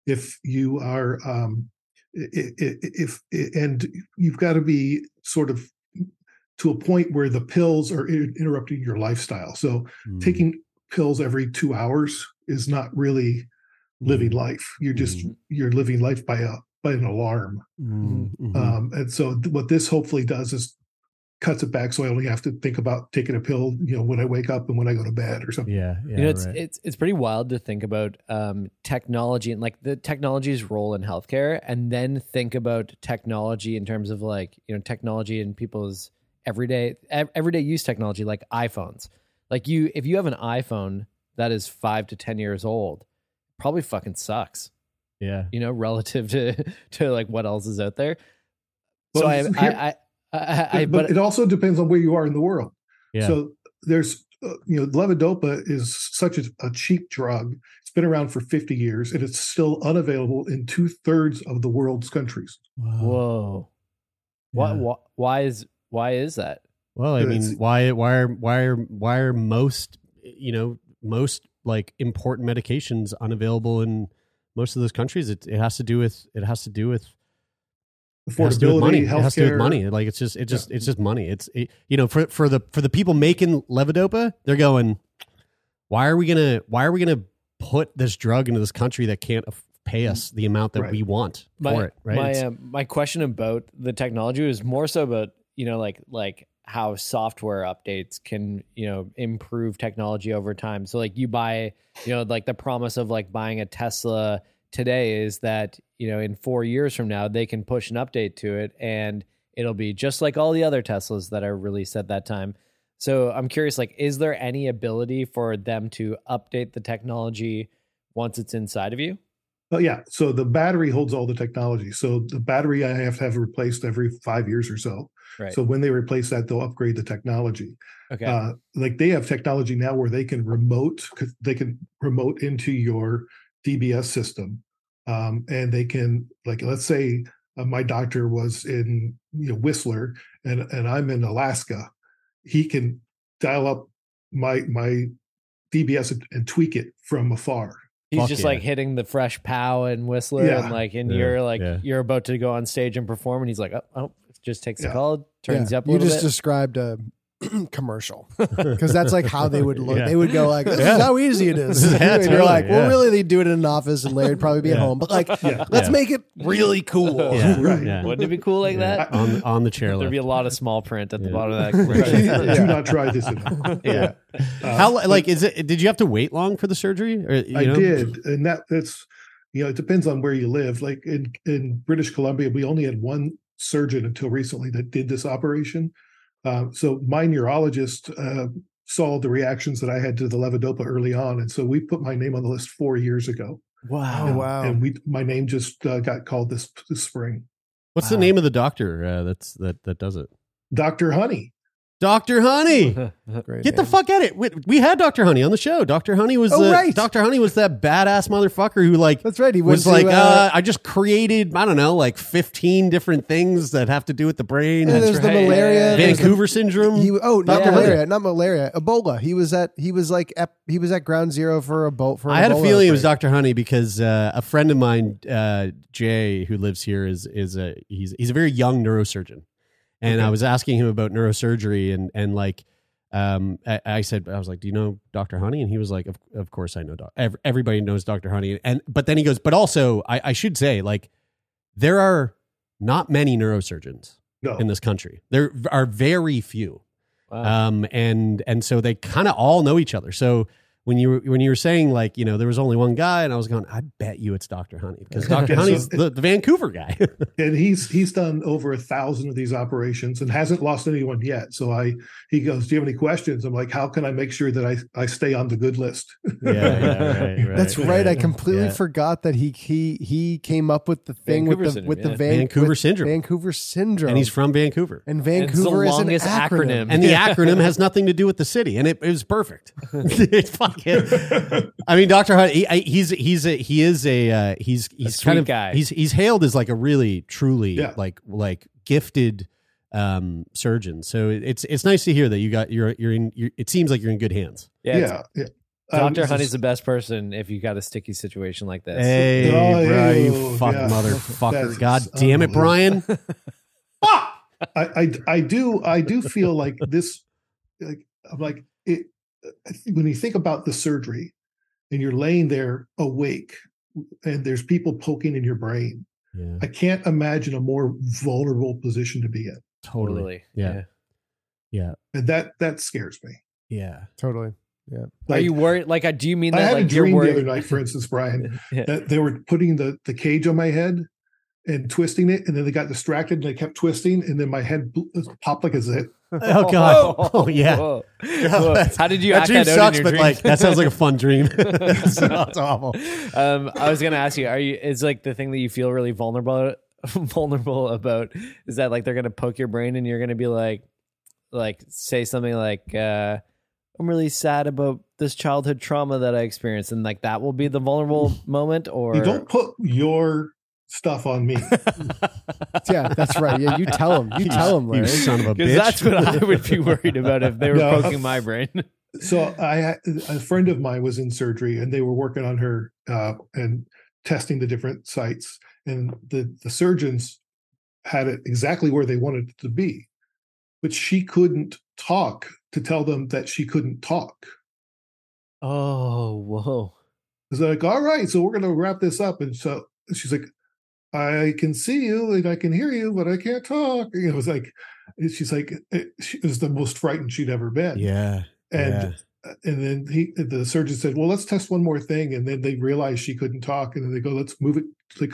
If you are um, if and you've got to be sort of to a point where the pills are interrupting your lifestyle. So Mm. taking pills every two hours is not really living life. You're just Mhm. you're living life by a by an alarm. Mhm. Um, and so what this hopefully does is cuts it back so I only have to think about taking a pill, you know, when I wake up and when I go to bed or something. yeah yeah you know, it's right. it's it's pretty wild to think about um, technology and like the technology's role in healthcare, and then think about technology in terms of like you know technology and people's everyday everyday use technology, like iPhones. Like you, if you have an iPhone that is five to ten years old, probably fucking sucks. yeah You know, relative to to like what else is out there. So I, here- I, I, I, I, but, but it also depends on where you are in the world. yeah So there's, uh, you know, levodopa is such a, a cheap drug. It's been around for 50 years and it's still unavailable in two thirds of the world's countries. whoa, why, Yeah. why, why is why is that? Well, I mean, why why are why are why are most you know most like important medications unavailable in most of those countries? It it has to do with it has to do with it has to do with money. Affordability, It has to do with money. Like it's just it just it's just money. It's it, you know for for the for the people making levodopa, they're going. Why are we gonna Why are we gonna put this drug into this country that can't pay us the amount that Right. we want my, for it? Right? My uh, my question about the technology was more so about you know like like how software updates can you know improve technology over time. So like you buy you know like the promise of like buying a Tesla today is that you know in four years from now they can push an update to it and it'll be just like all the other Teslas that are released at that time. So I'm curious, like, is there any ability for them to update the technology once it's inside of you? Oh yeah. So the battery holds all the technology. So the battery I have to have replaced every five years or so. Right. So when they replace that, they'll upgrade the technology. okay. Uh, like they have technology now where they can remote, they can remote into your DBS system, um, and they can like let's say uh, my doctor was in you know Whistler and and I'm in Alaska, he can dial up my my DBS and, and tweak it from afar. He's Fuck just yeah. like hitting the fresh pow and whistler Yeah. and like and Yeah, you're like yeah. you're about to go on stage and perform and he's like oh, oh just takes the Yeah. call turns Yeah, up a you little just bit described a commercial because that's like how they would look. Yeah. They would go like, "This Yeah. is how easy it is." Yeah, and you're totally, like, "Well, yeah. really, they'd do it in an office, and Larry'd probably be at home." But like, Yeah. let's Yeah. make it really cool. Yeah, Right. yeah. wouldn't it be cool like Yeah. that on on the chairlift. there'd be a lot of small print at the bottom of that commercial Do not try this. At home. yeah. Uh, How like is it? Did you have to wait long for the surgery? Or, you I know? did, and that that's you know it depends on where you live. Like in in British Columbia, we only had one surgeon until recently that did this operation. Uh, so my neurologist uh, saw the reactions that I had to the levodopa early on, and so we put my name on the list four years ago. Wow. Oh, wow. And we my name just uh, got called this, this spring. What's the name of the doctor uh, that's that that does it? Doctor Honey. Doctor Honey. Get the fuck at it. We, we had Doctor Honey on the show. Doctor Honey was Oh, the right. Doctor Honey was that badass motherfucker who like That's right. He went was to, like, uh, uh, I just created I don't know like fifteen different things that have to do with the brain. And there's the malaria. there's the- Vancouver syndrome. He, oh, not Dr. malaria, Honey. not malaria. Ebola. He was at. He was like. Ep, he was at ground zero for a boat. For I had a Ebola feeling it was outbreak. Dr. Honey because uh, a friend of mine, uh, Jay, who lives here, is is a he's he's a very young neurosurgeon, and I was asking him about neurosurgery and and like. Um, I, I said, I was like, "Do you know Dr. Honey?" And he was like, "Of, of course I know. Doc- ev- everybody knows Dr. Honey." And but then he goes, "But also, I, I should say, like, there are not many neurosurgeons No, in this country. There are very few. Wow. Um, and and so they kind of all know each other. So when you were when you were saying like you know there was only one guy, and I was going, I bet you it's Doctor Honey because Doctor Yeah, so Honey's the, the Vancouver guy. and he's he's done over a thousand of these operations and hasn't lost anyone yet. So I he goes, "Do you have any questions?" I'm like, "How can I make sure that I I stay on the good list?" yeah, yeah, right, right. That's right. I completely Yeah. forgot that he he he came up with the thing Vancouver with the syndrome, with the yeah. Van- Vancouver with syndrome. Vancouver syndrome, and he's from Vancouver. and it's the Vancouver is an longest acronym. acronym. And the acronym has nothing to do with the city, and it, it was perfect. Fuck it. I mean, Doctor Honey, he, I- he's he's a, he is a uh, he's he's sweet kind of guy. He's he's hailed as like a really truly Yeah. like like gifted um surgeon. So it's it's nice to hear that you got you're you're in. You're, it seems like you're in good hands. yeah, yeah, yeah. Um, Dr. this Honey's is- the best person if you got a sticky situation like this. Hey, Oh, bro, you fuck yeah. motherfucker! God damn it, Brian! I, I I do I do feel like this like I'm like it I think when you think about the surgery and you're laying there awake and there's people poking in your brain Yeah, I can't imagine a more vulnerable position to be in totally. Totally. Yeah. Yeah, and that that scares me yeah. Totally. Yeah. Are you worried? Like, uh, do you mean I that? had like, a you're dream the other night for instance Brian Yeah. that they were putting the the cage on my head and twisting it and then they got distracted and they kept twisting and then my head popped like a zit Oh god. Oh yeah. Whoa. That's- How did you that act dream that out in sucks, your but dreams? like that sounds like a fun dream. it's, it's awful. um, I was gonna ask you, are you? Is like the thing that you feel really vulnerable, vulnerable about? Is that like they're gonna poke your brain and you're gonna be like, like say something like, uh, "I'm really sad about this childhood trauma that I experienced," and like that will be the vulnerable moment, or you don't put your stuff on me Yeah, that's right. Yeah, you tell him. You tell him, You Larry. son of a bitch. that's what I would be worried about if they were No. poking my brain. so I had a friend of mine was in surgery and they were working on her uh, and testing the different sites and the the surgeons had it exactly where they wanted it to be but she couldn't talk to tell them that she couldn't talk Oh, whoa! it's like all right so we're going to wrap this up and so she's like i can see you and i can hear you but i can't talk it was like she's like eh, it, she was the most frightened she'd ever been yeah. and uh, and then he the surgeon said well let's test one more thing and then they realized she couldn't talk and then they go let's move it like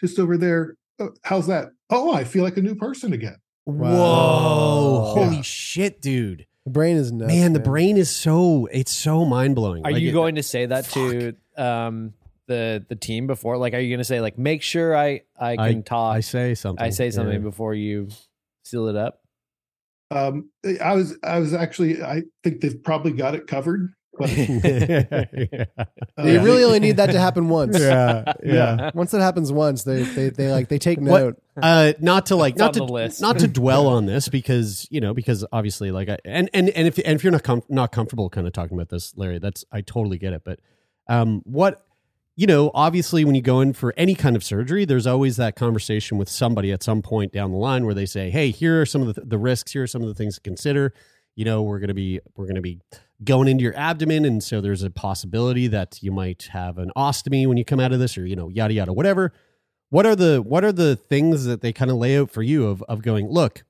just over there "Oh, how's that oh i feel like a new person again Whoa! Holy Yeah. shit, dude! The brain is nuts. man, the brain is so it's so mind blowing. Are you going to say that to um, the the team before? Like, are you going to say like, make sure I I can talk? I say something. I say something Yeah. before you seal it up. Um, I was I was actually I think they've probably got it covered. But uh, You really only need that to happen once. Yeah, yeah. Once that happens once, they they, they like they take What- note. uh not to like It's not to list. not to dwell on this because you know because obviously like I, and and and if and if you're not com- not comfortable kind of talking about this Larry that's I totally get it but um what you know obviously when you go in for any kind of surgery there's always that conversation with somebody at some point down the line where they say hey here are some of the, the risks. Here are some of the things to consider. You know we're going to be we're going to be going into your abdomen and so there's a possibility that you might have an ostomy when you come out of this or you know yada yada whatever. What are the what are the things that they kind of lay out for you of of going look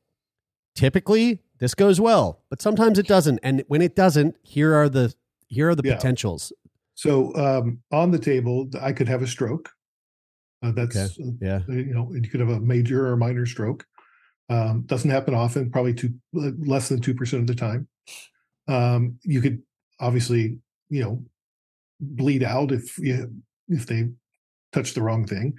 typically this goes well but sometimes it doesn't and when it doesn't here are the here are the Yeah. potentials So um, on the table, I could have a stroke. Uh, that's Okay. uh, yeah you know you could have a major or minor stroke. Um, doesn't happen often, probably two uh, less than two percent of the time. Um, you could obviously you know bleed out if you if they touch the wrong thing,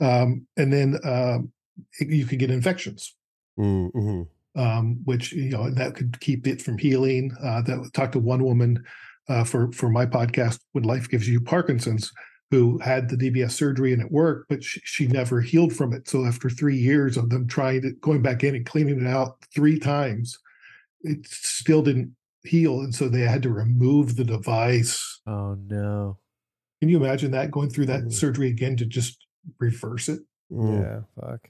um, and then um, you could get infections. mm-hmm. um, which you know that could keep it from healing. Uh, that talked to one woman uh, for for my podcast when life gives you Parkinson's, who had the DBS surgery and it worked, but she, she never healed from it. So after three years of them trying to going back in and cleaning it out three times, it still didn't heal, and so they had to remove the device. Oh no! Can you imagine that going through that Mm. surgery again to just reverse it? Mm. fuck.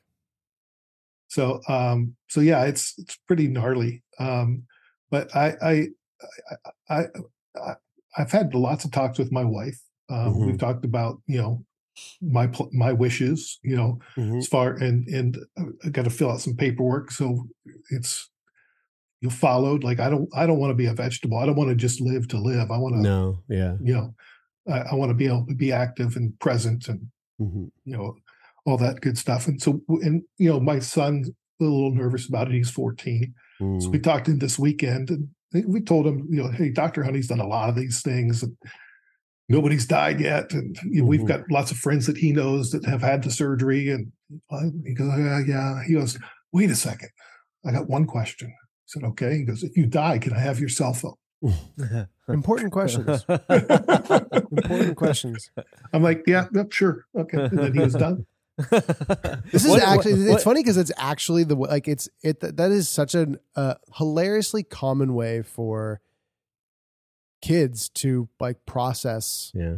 So um so yeah, it's it's pretty gnarly. Um but I I I, I, I I've had lots of talks with my wife. Um Mhm. we've talked about, you know, my my wishes, you know, Mhm. as far and and I got to fill out some paperwork so it's you followed like I don't I don't want to be a vegetable. I don't want to just live to live. I want to no yeah you know I, I want to be able to be active and present and hmm you know, all that good stuff. And so, and you know, my son's a little nervous about it. He's 14. So we talked to him this weekend and we told him, you know, hey, Dr. Honey's done a lot of these things and nobody's died yet. And you know, we've Mhm. got lots of friends that he knows that have had the surgery. And I, he goes, yeah, yeah. He goes, wait a second. I got one question. I said, okay. He goes, if you die, can I have your cell phone? Important questions. Important questions. I'm like, yeah, yep, sure. Okay. And then he was done. This is What- actually what- it's funny because it's actually the way like it's it that is such a uh, hilariously common way for kids to like process yeah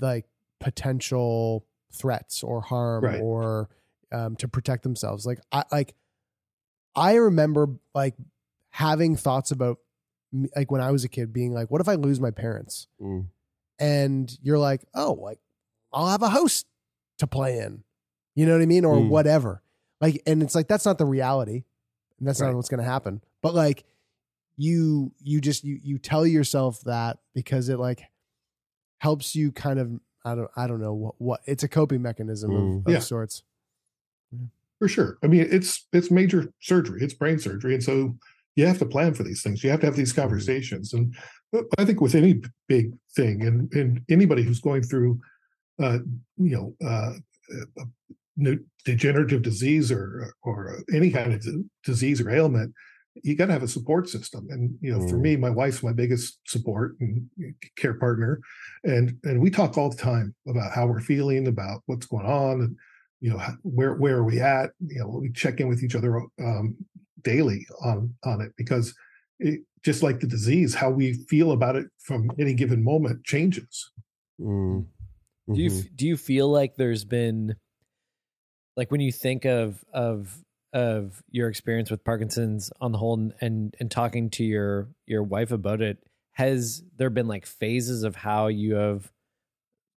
like potential threats or harm Right. or um, to protect themselves. Like I like I remember like having thoughts about me- like when I was a kid being like, what if I lose my parents? Mm. And you're like, oh, like I'll have a house to play in. You know what I mean? Or Mm. whatever. Like, and it's like that's not the reality. And that's Right. not what's gonna happen. But like you you just you you tell yourself that because it like helps you kind of I don't I don't know what, what it's a coping mechanism Mm. of, of Yeah. sorts. For sure. I mean, it's it's major surgery. It's brain surgery, and so you have to plan for these things. You have to have these conversations. And I think with any big thing, and and anybody who's going through, uh, you know, uh, new degenerative disease or or any kind of d- disease or ailment, you got to have a support system. And you know, for Mm. me, my wife's my biggest support and care partner, and and we talk all the time about how we're feeling, about what's going on, and you know how- where where are we at you know we check in with each other um, daily on on it because it, just like the disease how we feel about it from any given moment changes Mm. Do you Mhm. do you feel like there's been like when you think of of of your experience with Parkinson's on the whole and and, and talking to your your wife about it has there been like phases of how you have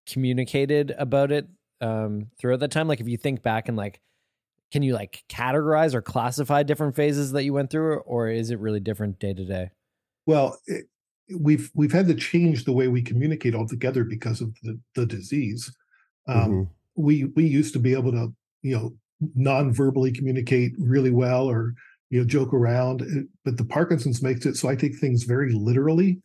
communicated about it um throughout that time? Like if you think back and like can you like categorize or classify different phases that you went through or is it really different day to day? Well it, we've we've had to change the way we communicate altogether because of the, the disease. Um, Mhm. we we used to be able to you know non-verbally communicate really well or you know joke around but the parkinson's makes it so i take things very literally.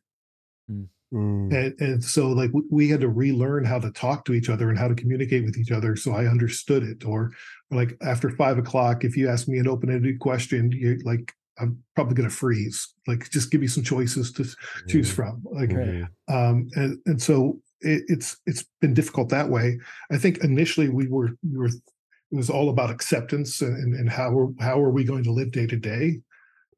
Mm. and, and so like we, we had to relearn how to talk to each other and how to communicate with each other so i understood it. Or like after five o'clock if you ask me an open-ended question you're like i'm probably going to freeze. Like just give me some choices to choose from like Mhm. um and and so it, it's it's been difficult that way. I think initially we were we were it was all about acceptance and and how are how are we going to live day to day?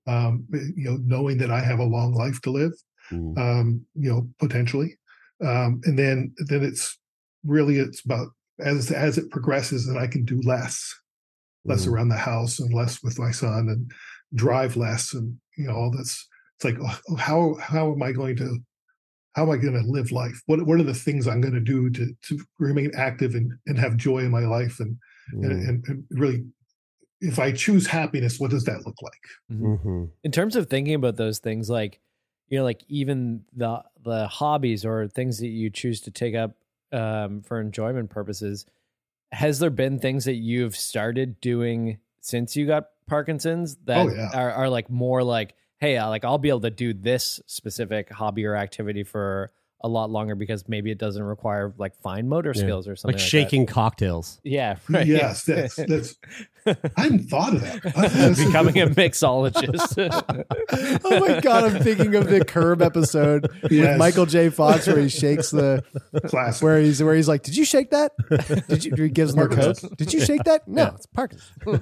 Um you know knowing that i have a long life to live Mm. um you know potentially. Um and then then it's really it's about as as it progresses and i can do less. Less Mm. around the house and less with my son and drive less and you know all this. It's like oh, how how am i going to how am i going to live life? What what are the things i'm going to do to to remain active and and have joy in my life and Mm. and, and, and really if i choose happiness what does that look like Mhm. in terms of thinking about those things like you know like even the the hobbies or things that you choose to take up um, for enjoyment purposes has there been things that you've started doing since you got parkinson's that Oh, yeah. are, are like more like hey I, like i'll be able to do this specific hobby or activity for a lot longer because maybe it doesn't require like fine motor Yeah. skills or something like like, shaking cocktails. yeah right yes that's that's i hadn't thought of that That's- becoming a mixologist oh my god, I'm thinking of the Curb episode with Michael J. Fox where he shakes the classic where he's where he's like, "Did you shake that? Did you?" He gives him the code. Did you shake that? No, Yeah. it's Parkinson's.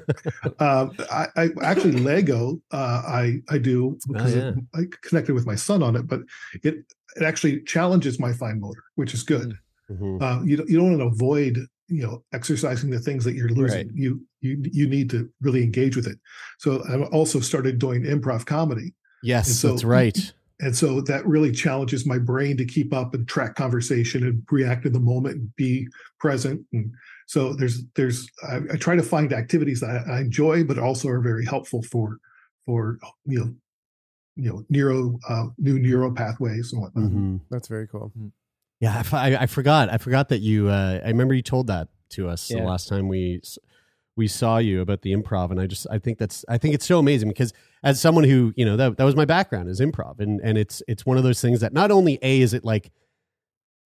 um, I, I actually Lego. Uh, I I do because yeah. I connected with my son on it, but it it actually challenges my fine motor, which is good. Mhm. Uh, you don't- you don't want to avoid you know exercising the things that you're losing. Right. You you you need to really engage with it. So I also started doing improv comedy, Yes, so- that's right. and so that really challenges my brain to keep up and track conversation and react in the moment and be present and so there's there's i, I try to find activities that I, I enjoy but also are very helpful for for you know you know neuro uh, new neural pathways and whatnot Mhm. That's very cool. Yeah, I, I, forgot. I forgot that you. Uh, I remember you told that to us the last time we we saw you about the improv, and I just I think that's I think it's so amazing because as someone who you know that that was my background is improv, and and it's it's one of those things that not only a is it like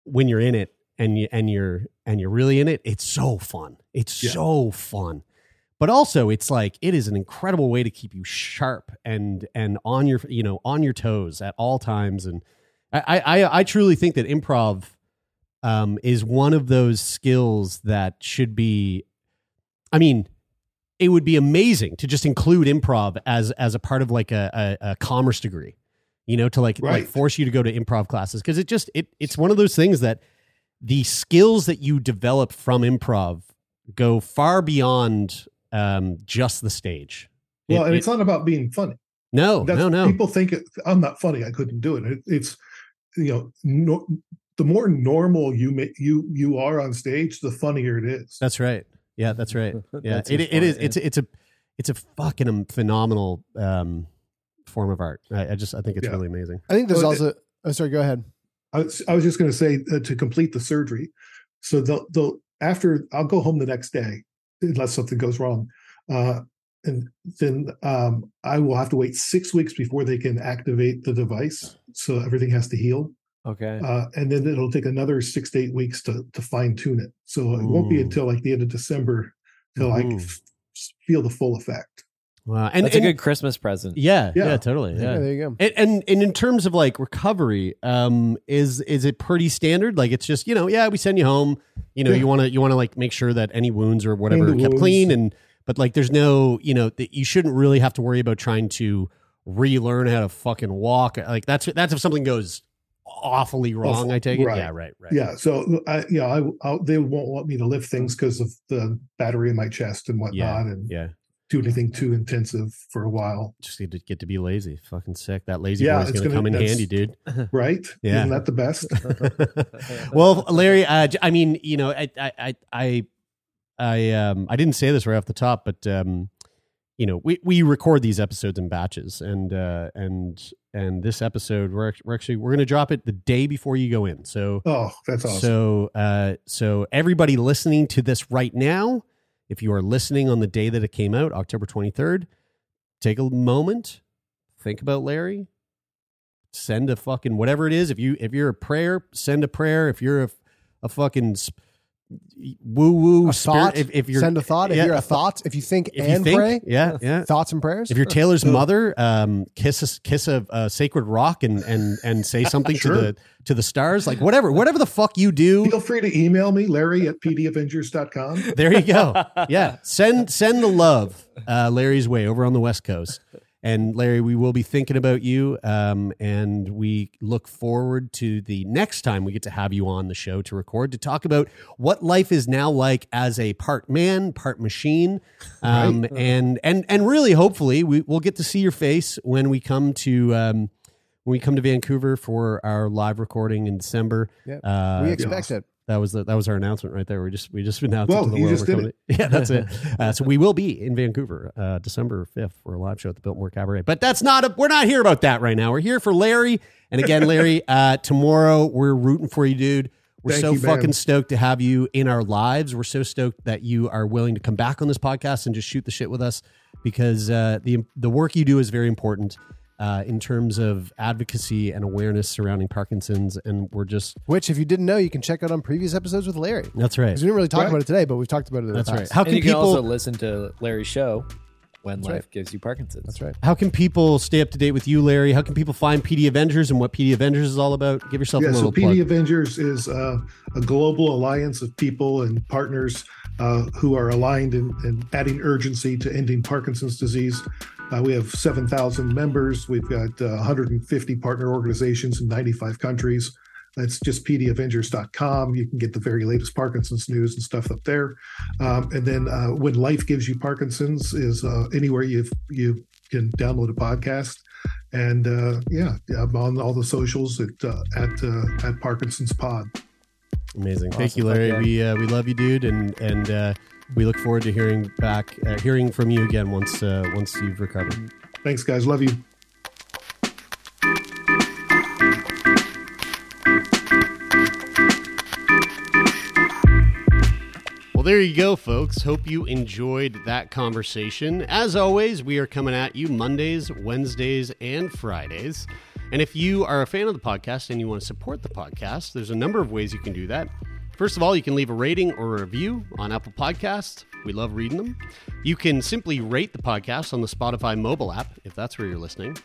when you're in it and you and you're and you're really in it, it's so fun. It's Yeah. so fun. But also it's like it is an incredible way to keep you sharp and and on your you know on your toes at all times. And I I I truly think that improv um is one of those skills that should be I mean it would be amazing to just include improv as as a part of like a a, a commerce degree you know to like like force you to go to improv classes. Because it just it it's one of those things that the skills that you develop from improv go far beyond um just the stage well It- and it- it's not about being funny no That's, no no people think it, i'm not funny i couldn't do it, it it's you know no, the more normal you ma- you you are on stage the funnier it is That's right. Yeah, that's right. Yeah, That's it, it is. point, It's it's a it's a fucking phenomenal um, form of art. I, I just I think it's Yeah. really amazing. I think there's Well, also. Oh, sorry. Go ahead. I was, I was just going to say uh, to complete the surgery. So they'll, they'll after I'll go home the next day unless something goes wrong, uh, and then um, I will have to wait six weeks before they can activate the device. So everything has to heal, okay uh, and then it'll take another six to eight weeks to to fine tune it. So it won't be until like the end of December till I Mhm. f- feel the full effect. Wow, and that's and- a good christmas present Yeah, yeah, Yeah. totally. Yeah. Yeah. there you go. And, and and in terms of like recovery, um, is is it pretty standard? Like it's just you know, yeah, we send you home. You know, Yeah. you want to you want to like make sure that any wounds or whatever the are kept wounds. clean, and but like there's no you know that you shouldn't really have to worry about trying to relearn how to fucking walk. Like that's that's if something goes awfully wrong. Awful. I take it. Right. Yeah, right, right. Yeah. So I, yeah, I, I they won't want me to lift things because of the battery in my chest and whatnot, yeah, and yeah. Do anything too intensive for a while. Just need to get to be lazy. Fucking sick. That lazy Yeah, boy's it's gonna, gonna- come in handy, dude. Right? Yeah. Isn't that the best? well, Larry, uh, j- I mean, you know, I, I, I, I, I, um, I didn't say this right off the top, but um, you know, we we record these episodes in batches, and uh, and and this episode we're we're actually we're gonna drop it the day before you go in. So Oh, that's awesome. so uh, so everybody listening to this right now, if you are listening on the day that it came out, October twenty third. take a moment, think about Larry, send a fucking whatever it is. If you if you're a prayer, send a prayer. If you're a, a fucking woo woo A thought. if, if you're send a thought. If yeah, you're a thought, if you think if you and think, pray, yeah, yeah. thoughts and prayers. If you're Taylor's mother, um, kiss a, kiss a, a sacred rock and and and say something Sure. to the to the stars, like whatever whatever the fuck you do. Feel free to email me, Larry at pdavengers.com. There you go. Yeah, send send the love uh, Larry's way over on the West Coast. And Larry, we will be thinking about you, um, and we look forward to the next time we get to have you on the show to record to talk about what life is now like as a part man, part machine, um, and and and really, hopefully, we will get to see your face when we come to um, when we come to Vancouver for our live recording in December. Yeah. Uh, we expect it. That was the, that was our announcement right there. We just we just announced Well, it to the you world. just did coming- Yeah, that's it. Uh, so we will be in Vancouver, uh, December fifth for a live show at the Biltmore Cabaret. But that's not a, we're not here about that right now. We're here for Larry. And again, Larry, uh, tomorrow we're rooting for you, dude. We're Thank so you, fucking stoked to have you in our lives. We're so stoked that you are willing to come back on this podcast and just shoot the shit with us because uh, the the work you do is very important. Uh, in terms of advocacy and awareness surrounding Parkinson's, and we're just Which, if you didn't know, you can check out on previous episodes with Larry. that's right. 'Cause we didn't really talk Right. about it today, but we've talked about it. In That's the right. past. How and can you can people? also listen to Larry's show when That's life right. gives you Parkinson's. That's right. How can people stay up to date with you, Larry? How can people find PD Avengers and what PD Avengers is all about? Give yourself Yeah, a so little PD plug. Avengers is uh, a global alliance of people and partners uh, who are aligned in, in adding urgency to ending Parkinson's disease. Uh, we have 7,000 members. We've got uh, 150 partner organizations in 95 countries. That's just pdavengers.com. You can get the very latest Parkinson's news and stuff up there. Um, and then uh, when life gives you Parkinson's is uh, anywhere you you can download a podcast. And uh, yeah, I'm on all the socials at uh, at uh, at Parkinson's Pod. Amazing. Thank you, Larry. Fuck We uh, we love you, dude, and and uh, we look forward to hearing back, uh, hearing from you again once uh, once you've recovered. Thanks, guys. Love you. Well, there you go, folks. Hope you enjoyed that conversation. As always, we are coming at you Mondays, Wednesdays, and Fridays. And if you are a fan of the podcast and you want to support the podcast, there's a number of ways you can do that. First of all, you can leave a rating or a review on Apple Podcasts. We love reading them. You can simply rate the podcast on the Spotify mobile app if that's where you're listening.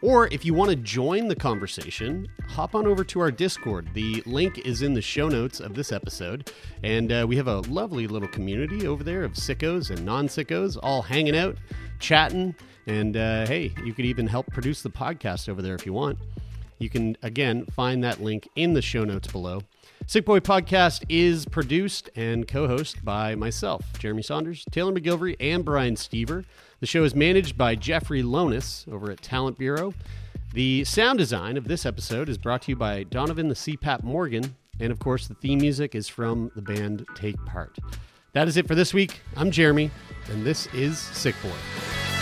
Or if you want to join the conversation, hop on over to our Discord. The link is in the show notes of this episode. And uh, we have a lovely little community over there of sickos and non sickos all hanging out, chatting. And uh, hey, you could even help produce the podcast over there if you want. You can, again, find that link in the show notes below. Sick Boy Podcast is produced and co hosted by myself, Jeremie Saunders, Taylor MacGillivary, and Brian Stever. The show is managed by Jeffrey Lonis over at Talent Bureau. The sound design of this episode is brought to you by Donovan the CPAP Morgan. And of course, the theme music is from the band Take Part. That is it for this week. I'm Jeremy, and this is Sick Boy.